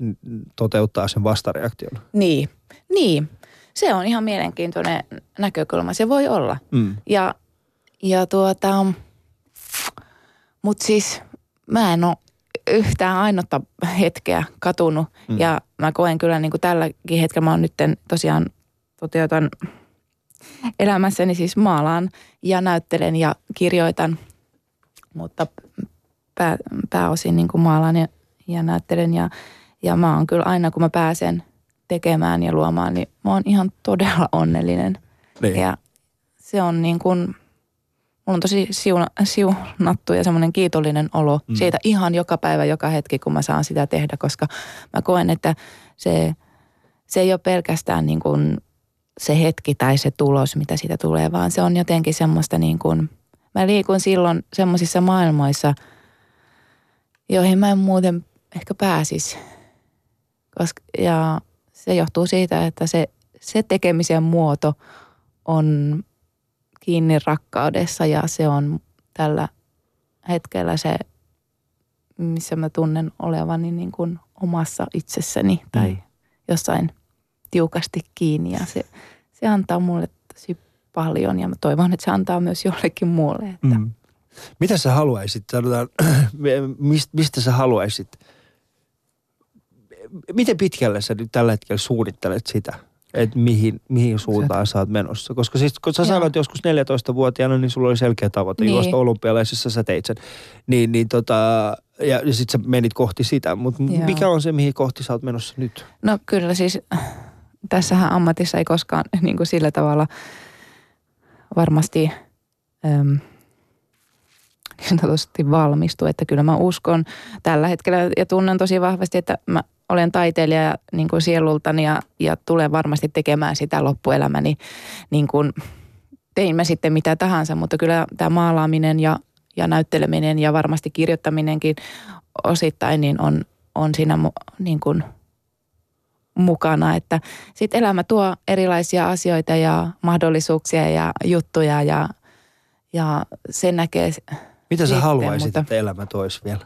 toteuttaa sen vastareaktion. Niin, niin. Se on ihan mielenkiintoinen näkökulma. Se voi olla. Mm. Ja, ja tuota, mutta siis mä en ole yhtään ainutta hetkeä katunut. Mm. Ja mä koen kyllä niin kuin tälläkin hetkellä, mä oon nyt tosiaan toteutan elämässäni siis maalaan ja näyttelen ja kirjoitan. Mutta pää, pääosin niin kuin maalaan ja, ja näyttelen ja, ja mä oon kyllä aina kun mä pääsen tekemään ja luomaan, niin mä oon ihan todella onnellinen. Niin. Ja se on niin kuin, mulla on tosi siuna, siunattu ja semmoinen kiitollinen olo Mm. siitä ihan joka päivä, joka hetki, kun mä saan sitä tehdä, koska mä koen, että se, se ei ole pelkästään niin kuin se hetki tai se tulos, mitä siitä tulee, vaan se on jotenkin semmoista niin kuin, mä liikun silloin semmoisissa maailmoissa, joihin mä en muuten ehkä pääsisi. Koska, ja se johtuu siitä, että se, se tekemisen muoto on kiinni rakkaudessa ja se on tällä hetkellä se, missä mä tunnen olevani niin kuin omassa itsessäni tai Mm. jossain tiukasti kiinni ja se, se antaa mulle tosi paljon ja mä toivon, että se antaa myös jollekin muulle. Että Mm. Mitä sä haluaisit, sanotaan, mist- mistä sä haluaisit, miten pitkälle sä nyt tällä hetkellä suunnittelet sitä, että mihin, mihin suuntaan sä oot menossa? Koska siis, kun sä Joo. sanoit joskus 14-vuotiaana, niin sulla oli selkeä tavoite, niin. Juosta olympialaisissa sä teit sen. Niin, niin tota, ja, ja sit sä menit kohti sitä, mutta mikä on se, mihin kohti sä oot menossa nyt? No kyllä siis tässähän ammatissa ei koskaan niin kuin sillä tavalla varmasti äm, valmistu. Että kyllä mä uskon tällä hetkellä ja tunnen tosi vahvasti, että mä olen taiteilija ja niin kuin sielultani ja, ja tulen varmasti tekemään sitä loppuelämäni niin kuin tein mä sitten mitä tahansa, mutta kyllä tämä maalaaminen ja, ja näytteleminen ja varmasti kirjoittaminenkin osittain niin on, on siinä niin kuin mukana, että sitten elämä tuo erilaisia asioita ja mahdollisuuksia ja juttuja ja, ja se näkee Mitä sä Sitten, haluaisit, mutta- että elämä toisi vielä?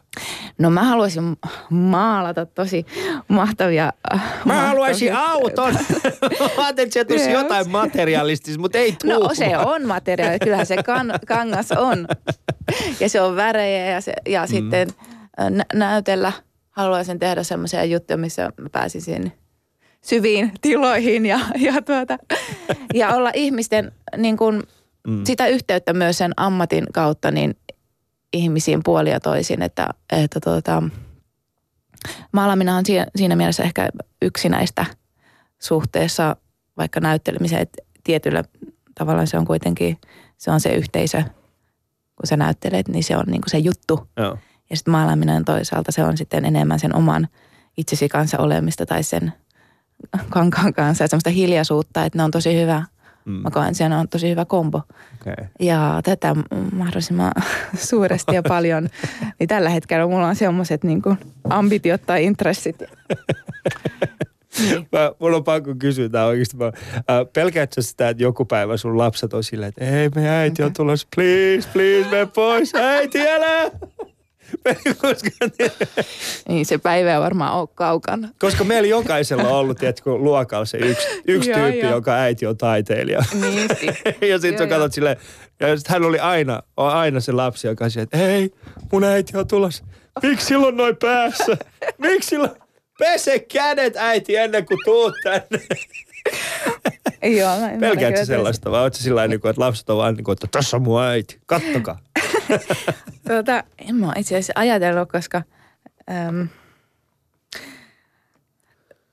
No mä haluaisin maalata tosi mahtavia... äh, Mä haluaisin mahtavia- auton. Mä ajattelin, että tulisi Yes. jotain materialistista, mutta ei tuu. No se on materiaali, kyllähän se kan, kangas on. Ja se on värejä ja, se, ja mm. sitten äh, nä- näytellä haluaisin tehdä semmoisia juttuja, missä mä pääsisin syviin tiloihin ja, ja, tuota, ja olla ihmisten niin kuin, mm. sitä yhteyttä myös sen ammatin kautta niin ihmisiin puolia ja toisin, että, että tuota, maalaaminen on siinä, siinä mielessä ehkä yksi näistä suhteessa vaikka näyttelemiseen, että tietyllä tavalla se on kuitenkin, se on se yhteisö, kun sä näyttelet, niin se on niin kuin se juttu. Joo. Ja sitten maalaaminen toisaalta se on sitten enemmän sen oman itsesi kanssa olemista tai sen kankaan kanssa ja semmoista hiljaisuutta, että ne on tosi hyvä. Mm. Mä koen, se on tosi hyvä kombo. Okay. Ja tätä mahdollisimman suuresti ja paljon, niin tällä hetkellä mulla on semmoiset niin kuin ambitiot tai intressit. Mä, mulla on pakko kysyä tää oikeasti. Mä, äh, pelkäätkö sitä, että joku päivä sun lapset on silleen, että ei me äiti on tulossa, please, please, me pois, äiti älä. Niin se päivä ei varmaan ole kaukana. koska meillä jokaisella on ollut, tiedätkö, luokalla se yksi, yksi Joo, tyyppi, joo. joka äiti on taiteilija. Niin, sit- ja sitten sä katsot silleen, ja sit hän oli aina, on aina se lapsi, joka silleen, että hei, mun äiti on tulossa. Miksi silloin noin päässä? Miksi silloin? Pese kädet äiti ennen kuin tuut tänne. Joo, Pelkäätkö sellaista vai ootko sillä tavalla, että lapset on vaan niin että tässä on mun äiti, kattokaa. Tuota, en mä itse asiassa ajatellut, koska... Äm,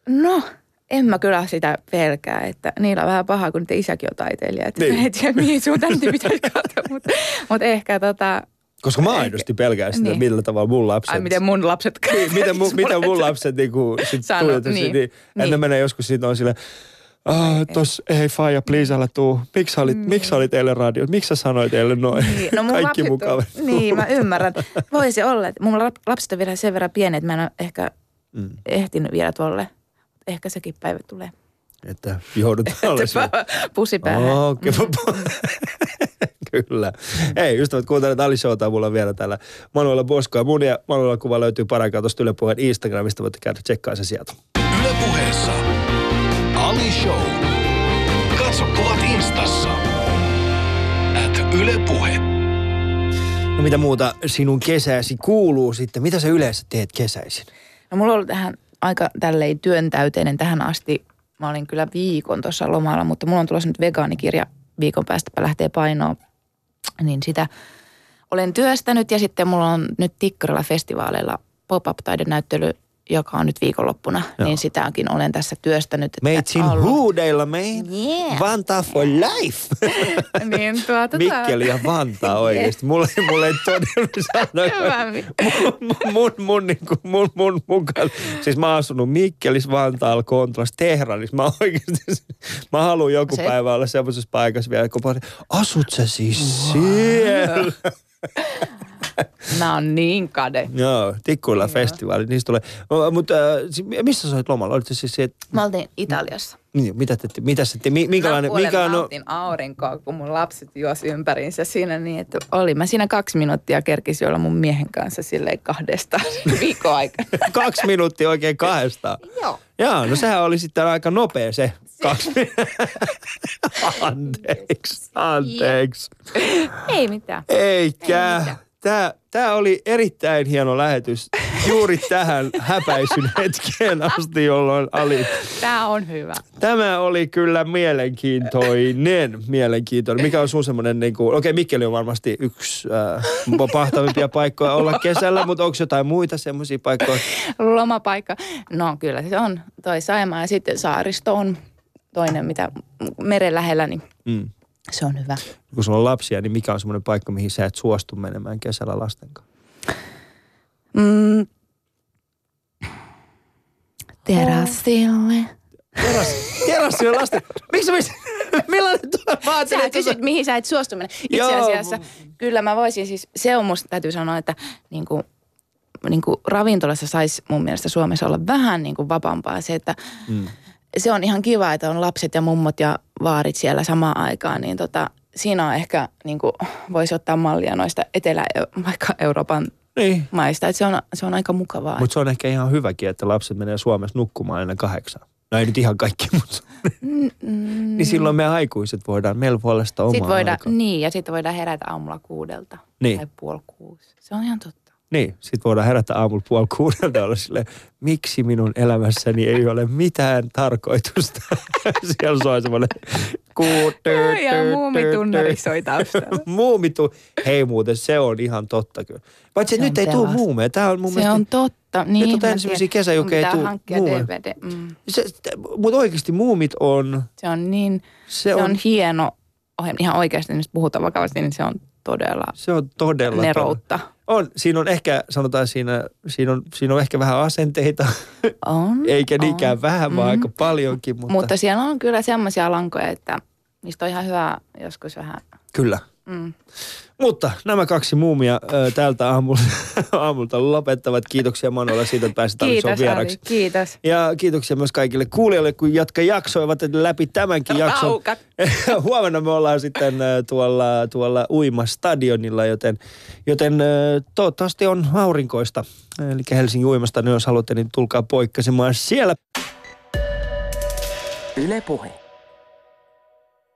no, en mä kyllä sitä pelkää, että niillä on vähän pahaa, kun niiden isäkin on taiteilija. Että Niin. en tiedä, mihin suuntaan niitä pitäisi katsoa, mutta, mutta ehkä tota... Koska mä aidosti pelkään sitä, Niin. millä tavalla mun lapset... Ai miten mun lapset... Niin, miten, mun, miten mun lapset niinku sit Sano, niin, niin, niin, niin. menee joskus siitä on silleen, Ah, tos, ei faija, please älä tuu. Miksi sä olit, miksi sä olit eilen radio? Miksi sä sanoit eilen noin? Niin, no mun Kaikki lapset on- kaverit. Niin, mä ymmärrän. Voisi olla, että mun lap- lapset on vielä sen verran pienet, että mä en ole ehkä mm. ehtinyt vielä tuolle. Ehkä sekin päivä tulee. Että joudut olemaan. Pussi päähän. Okei. Kyllä. Hei, ystävät, kuuntelet Ali Showta. Mulla on vielä täällä Manuela Bosko ja mun ja Manuela kuva löytyy paraikaa tuosta Yle Puheen Instagramista. Voitte käydä tsekkaa se sieltä. Yle puheessa. Ali Show. Katso kuvat instassa. At Yle Puhe. No mitä muuta sinun kesäsi kuuluu sitten? Mitä sä yleensä teet kesäisin? No mulla on ollut tähän aika tälleen työntäyteinen tähän asti. Mä olin kyllä viikon tuossa lomalla, mutta mulla on tulossa nyt vegaanikirja viikon päästä lähtee painoon. Niin sitä olen työstänyt ja sitten mulla on nyt Tikkarilla festivaaleilla pop-up-taidenäyttely, joka on nyt viikonloppuna. Joo. Niin sitäkin olen tässä työstänyt. että Meitsin ollut- huudeilla, man. Yeah. Vantaa for life. niin tuota, Mikkeli ja Vantaa oikeesti. Mulle, mulle ei todella mun, mun, mun, niin kuin, mun, mun mukaan. Siis mä oon asunut Mikkelis, Vantaalla, Kontrassa, Tehranissa. Mä oikeasti, mä haluan joku Se- päivä olla semmoisessa paikassa vielä, kun mä asut sä siis siellä? Mä oon niin kade. Joo, tikkuilla festivaali, niistä tulee. Mutta äh, missä sä olit lomalla? Olit siis se, että, Mä oltiin Italiassa. niin, mitä te, mitä se, minkälainen, mä mikä on, no, nautin aurinkoa, kun mun lapset juosi ympäriinsä siinä niin, että oli mä siinä kaksi minuuttia kerkisi olla mun miehen kanssa silleen kahdesta viikon aikana. kaksi minuuttia oikein kahdesta. Joo. Joo, no sehän oli sitten aika nopea se kaksi Anteeksi, anteeksi. Ei mitään. Eikä. mitään. Tämä, tämä oli erittäin hieno lähetys juuri tähän häpäisyn hetkeen asti, jolloin Ali. Tää on hyvä. Tämä oli kyllä mielenkiintoinen, mielenkiintoinen. Mikä on sun semmoinen, niin kuin, okei Mikkeli on varmasti yksi äh, pahtavimpia paikkoja olla kesällä, mutta onko jotain muita semmoisia paikkoja? Lomapaikka. No kyllä se on toi Saimaa ja sitten saaristo on toinen, mitä meren lähellä, niin Mm. Se on hyvä. Kun sulla on lapsia, niin mikä on semmoinen paikka, mihin sä et suostu menemään kesällä lasten kanssa? Mm. Terassille. Terassi on lasten. Miksi mä... Millainen tuo? Mä Sä kysyt, mihin sä et suostu mennä. Itse Joo. asiassa kyllä mä voisin siis, se on musta täytyy sanoa, että niin kuin, niin kuin ravintolassa saisi mun mielestä Suomessa olla vähän niin kuin vapaampaa se, että mm. Se on ihan kiva, että on lapset ja mummot ja vaarit siellä samaan aikaan, niin tota, siinä on ehkä, niin kuin, voisi ottaa mallia noista Etelä- vaikka Euroopan Niin. maista. Että se, on, se on aika mukavaa. Mutta se on ehkä ihan hyväkin, että lapset menee Suomessa nukkumaan ennen kahdeksan. No ei nyt ihan kaikki, mutta Mm, mm. niin silloin me aikuiset voidaan, meillä puolesta omaa Sitten voidaan, aikaa. niin, ja sitten voidaan herätä aamulla kuudelta. Niin. Tai puoli kuusi. Se on ihan totta. Niin, sit voidaan herätä aamulla puoli kuudelta olla silleen, miksi minun elämässäni ei ole mitään tarkoitusta. Siellä soi semmoinen kuu, tö, Ja muumitunnari soi taustalla. Muumitu. Hei muuten, se on ihan totta kyllä. Paitsi nyt ei tule muumeja. Tämä on mun Se mielestä... on totta. Niin, on mä ensimmäisiä kesäjukia, ei muualle. DVD. Mm. Se, mutta oikeasti muumit on... Se on niin, Se, se on, on hieno ohjelma. Ihan oikeasti, jos puhutaan vakavasti, niin se on todella se on todella... neroutta. On, siinä on ehkä, sanotaan siinä, siinä on, siinä on ehkä vähän asenteita, On. eikä niinkään on. vähän, vaan Mm. aika paljonkin, mutta, Mutta siellä on kyllä semmoisia lankoja, että niistä on ihan hyvä joskus vähän. kyllä. Mm. Mutta nämä kaksi muumia ö, tältä aamulta, aamulta lopettavat. Kiitoksia Manolla siitä, että pääsit Kiitos vieraksi. Ari, kiitos. Ja kiitoksia myös kaikille kuulijoille, kun jotka jaksoivat läpi tämänkin jakson. Huomenna me ollaan sitten tuolla, tuolla uimastadionilla, joten, joten toivottavasti on aurinkoista. Eli Helsingin uimasta, niin jos haluatte, niin tulkaa poikkasemaan siellä. Yle Puhe.